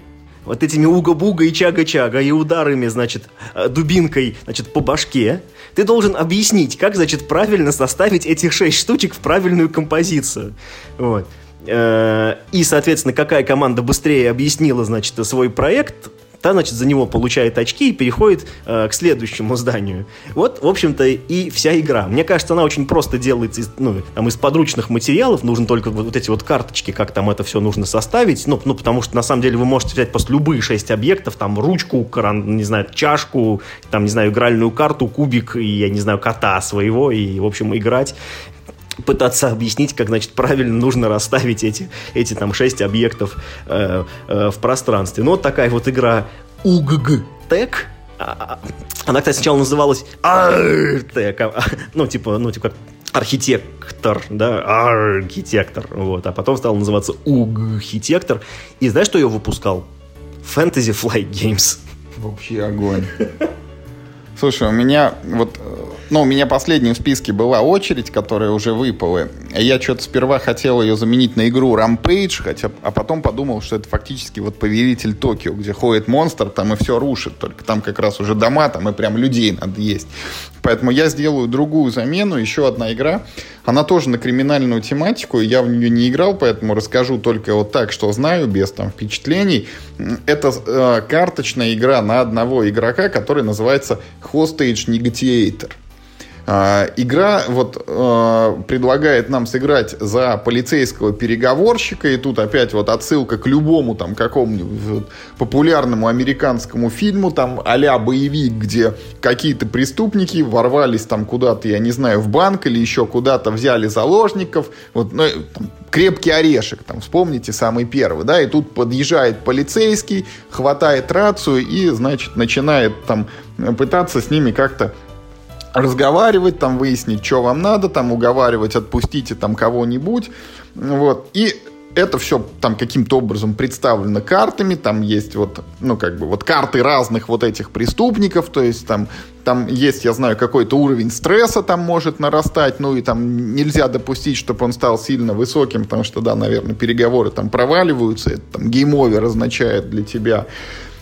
вот этими уга-буга и чага-чага и ударами, значит, э, дубинкой, значит, по башке, ты должен объяснить, как, значит, правильно составить этих шесть штучек в правильную композицию. Вот. Э, и, соответственно, какая команда быстрее объяснила, значит, свой проект, та, значит, за него получает очки и переходит э, к следующему зданию. Вот, в общем-то, и вся игра. Мне кажется, она очень просто делается из, ну, там, из подручных материалов. Нужно только вот, вот эти вот карточки, как там это все нужно составить. Ну, ну, потому что, на самом деле, вы можете взять просто любые шесть объектов, там, ручку, кран, не знаю, чашку, там, не знаю, игральную карту, кубик, и, я не знаю, кота своего, и, в общем, играть пытаться объяснить, как, значит, правильно нужно расставить эти, эти там шесть объектов э, э, в пространстве. Ну, вот такая вот игра УГГ-ТЭК. А, а, она, кстати, сначала называлась АРТЭК. А, ну, типа, ну, типа, архитектор, да, архитектор, вот, а потом стал называться УГХитектор. И знаешь, что ее выпускал? Fantasy Flight Games. Вообще огонь. Слушай, у меня вот ну, у меня последней в списке была очередь, которая уже выпала. Я что-то сперва хотел ее заменить на игру Rampage, хотя, а потом подумал, что это фактически вот Повелитель Токио, где ходит монстр, там и все рушит. Только там как раз уже дома, там и прям людей надо есть. Поэтому я сделаю другую замену, еще одна игра. Она тоже на криминальную тематику, я в нее не играл, поэтому расскажу только вот так, что знаю, без там впечатлений. Это э, карточная игра на одного игрока, который называется Hostage Negotiator. А, игра вот э, предлагает нам сыграть за полицейского переговорщика, и тут опять вот отсылка к любому там какому-нибудь популярному американскому фильму, там а боевик, где какие-то преступники ворвались там куда-то, я не знаю, в банк или еще куда-то взяли заложников, вот, ну, там, крепкий орешек, там, вспомните самый первый, да, и тут подъезжает полицейский, хватает рацию и, значит, начинает там пытаться с ними как-то разговаривать, там выяснить, что вам надо, там уговаривать, отпустите там кого-нибудь, вот, и это все там каким-то образом представлено картами, там есть вот, ну, как бы, вот карты разных вот этих преступников, то есть там, там есть, я знаю, какой-то уровень стресса там может нарастать, ну, и там нельзя допустить, чтобы он стал сильно высоким, потому что, да, наверное, переговоры там проваливаются, это там game over означает для тебя,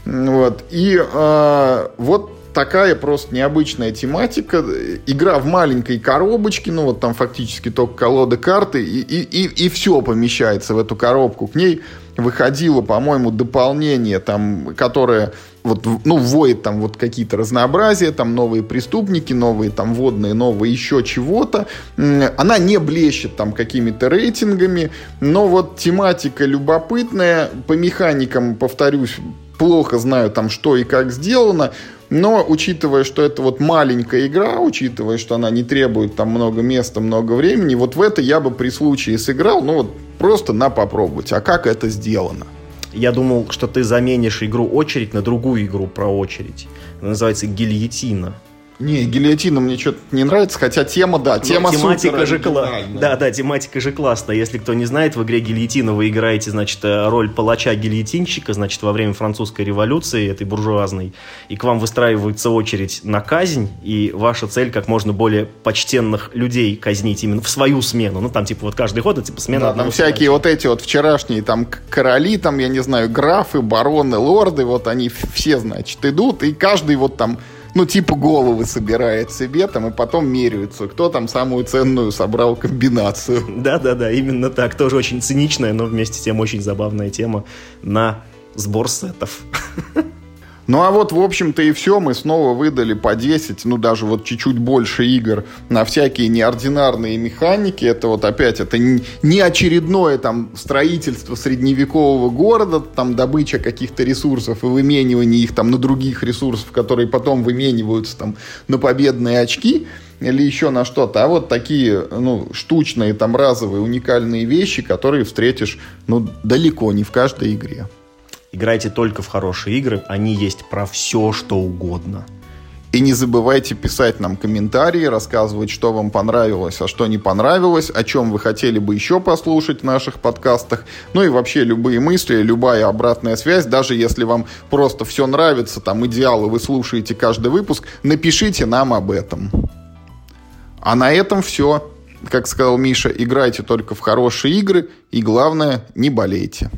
вот, и э, вот такая просто необычная тематика. Игра в маленькой коробочке, ну вот там фактически только колода карты, и, и, и, и все помещается в эту коробку. К ней выходило, по-моему, дополнение, там, которое вот, ну, вводит там вот какие-то разнообразия, там новые преступники, новые там водные, новые еще чего-то. Она не блещет там какими-то рейтингами, но вот тематика любопытная, по механикам, повторюсь, плохо знаю там что и как сделано, но, учитывая, что это вот маленькая игра, учитывая, что она не требует там много места, много времени, вот в это я бы при случае сыграл, ну вот просто на попробовать. А как это сделано? Я думал, что ты заменишь игру очередь на другую игру про очередь. Она называется гильотина. Не, гильотина мне что-то не нравится, хотя тема, да, ну, тема тематика же классная. Да, да, тематика же классная. Если кто не знает, в игре гильотина вы играете, значит, э, роль палача-гильотинщика, значит, во время французской революции, этой буржуазной, и к вам выстраивается очередь на казнь, и ваша цель как можно более почтенных людей казнить именно в свою смену. Ну, там, типа, вот каждый ход, это, типа, смена. Да, там всякие вот эти вот вчерашние, там, короли, там, я не знаю, графы, бароны, лорды, вот они все, значит, идут, и каждый вот там ну, типа головы собирает себе там, и потом меряются, кто там самую ценную собрал комбинацию. Да-да-да, именно так. Тоже очень циничная, но вместе с тем очень забавная тема на сбор сетов. Ну а вот, в общем-то, и все. Мы снова выдали по 10, ну даже вот чуть-чуть больше игр на всякие неординарные механики. Это вот опять, это не очередное там строительство средневекового города, там добыча каких-то ресурсов и выменивание их там на других ресурсов, которые потом вымениваются там на победные очки или еще на что-то, а вот такие, ну, штучные, там, разовые, уникальные вещи, которые встретишь, ну, далеко не в каждой игре. Играйте только в хорошие игры, они есть про все, что угодно. И не забывайте писать нам комментарии, рассказывать, что вам понравилось, а что не понравилось, о чем вы хотели бы еще послушать в наших подкастах. Ну и вообще любые мысли, любая обратная связь, даже если вам просто все нравится, там идеалы, вы слушаете каждый выпуск, напишите нам об этом. А на этом все. Как сказал Миша, играйте только в хорошие игры и главное, не болейте.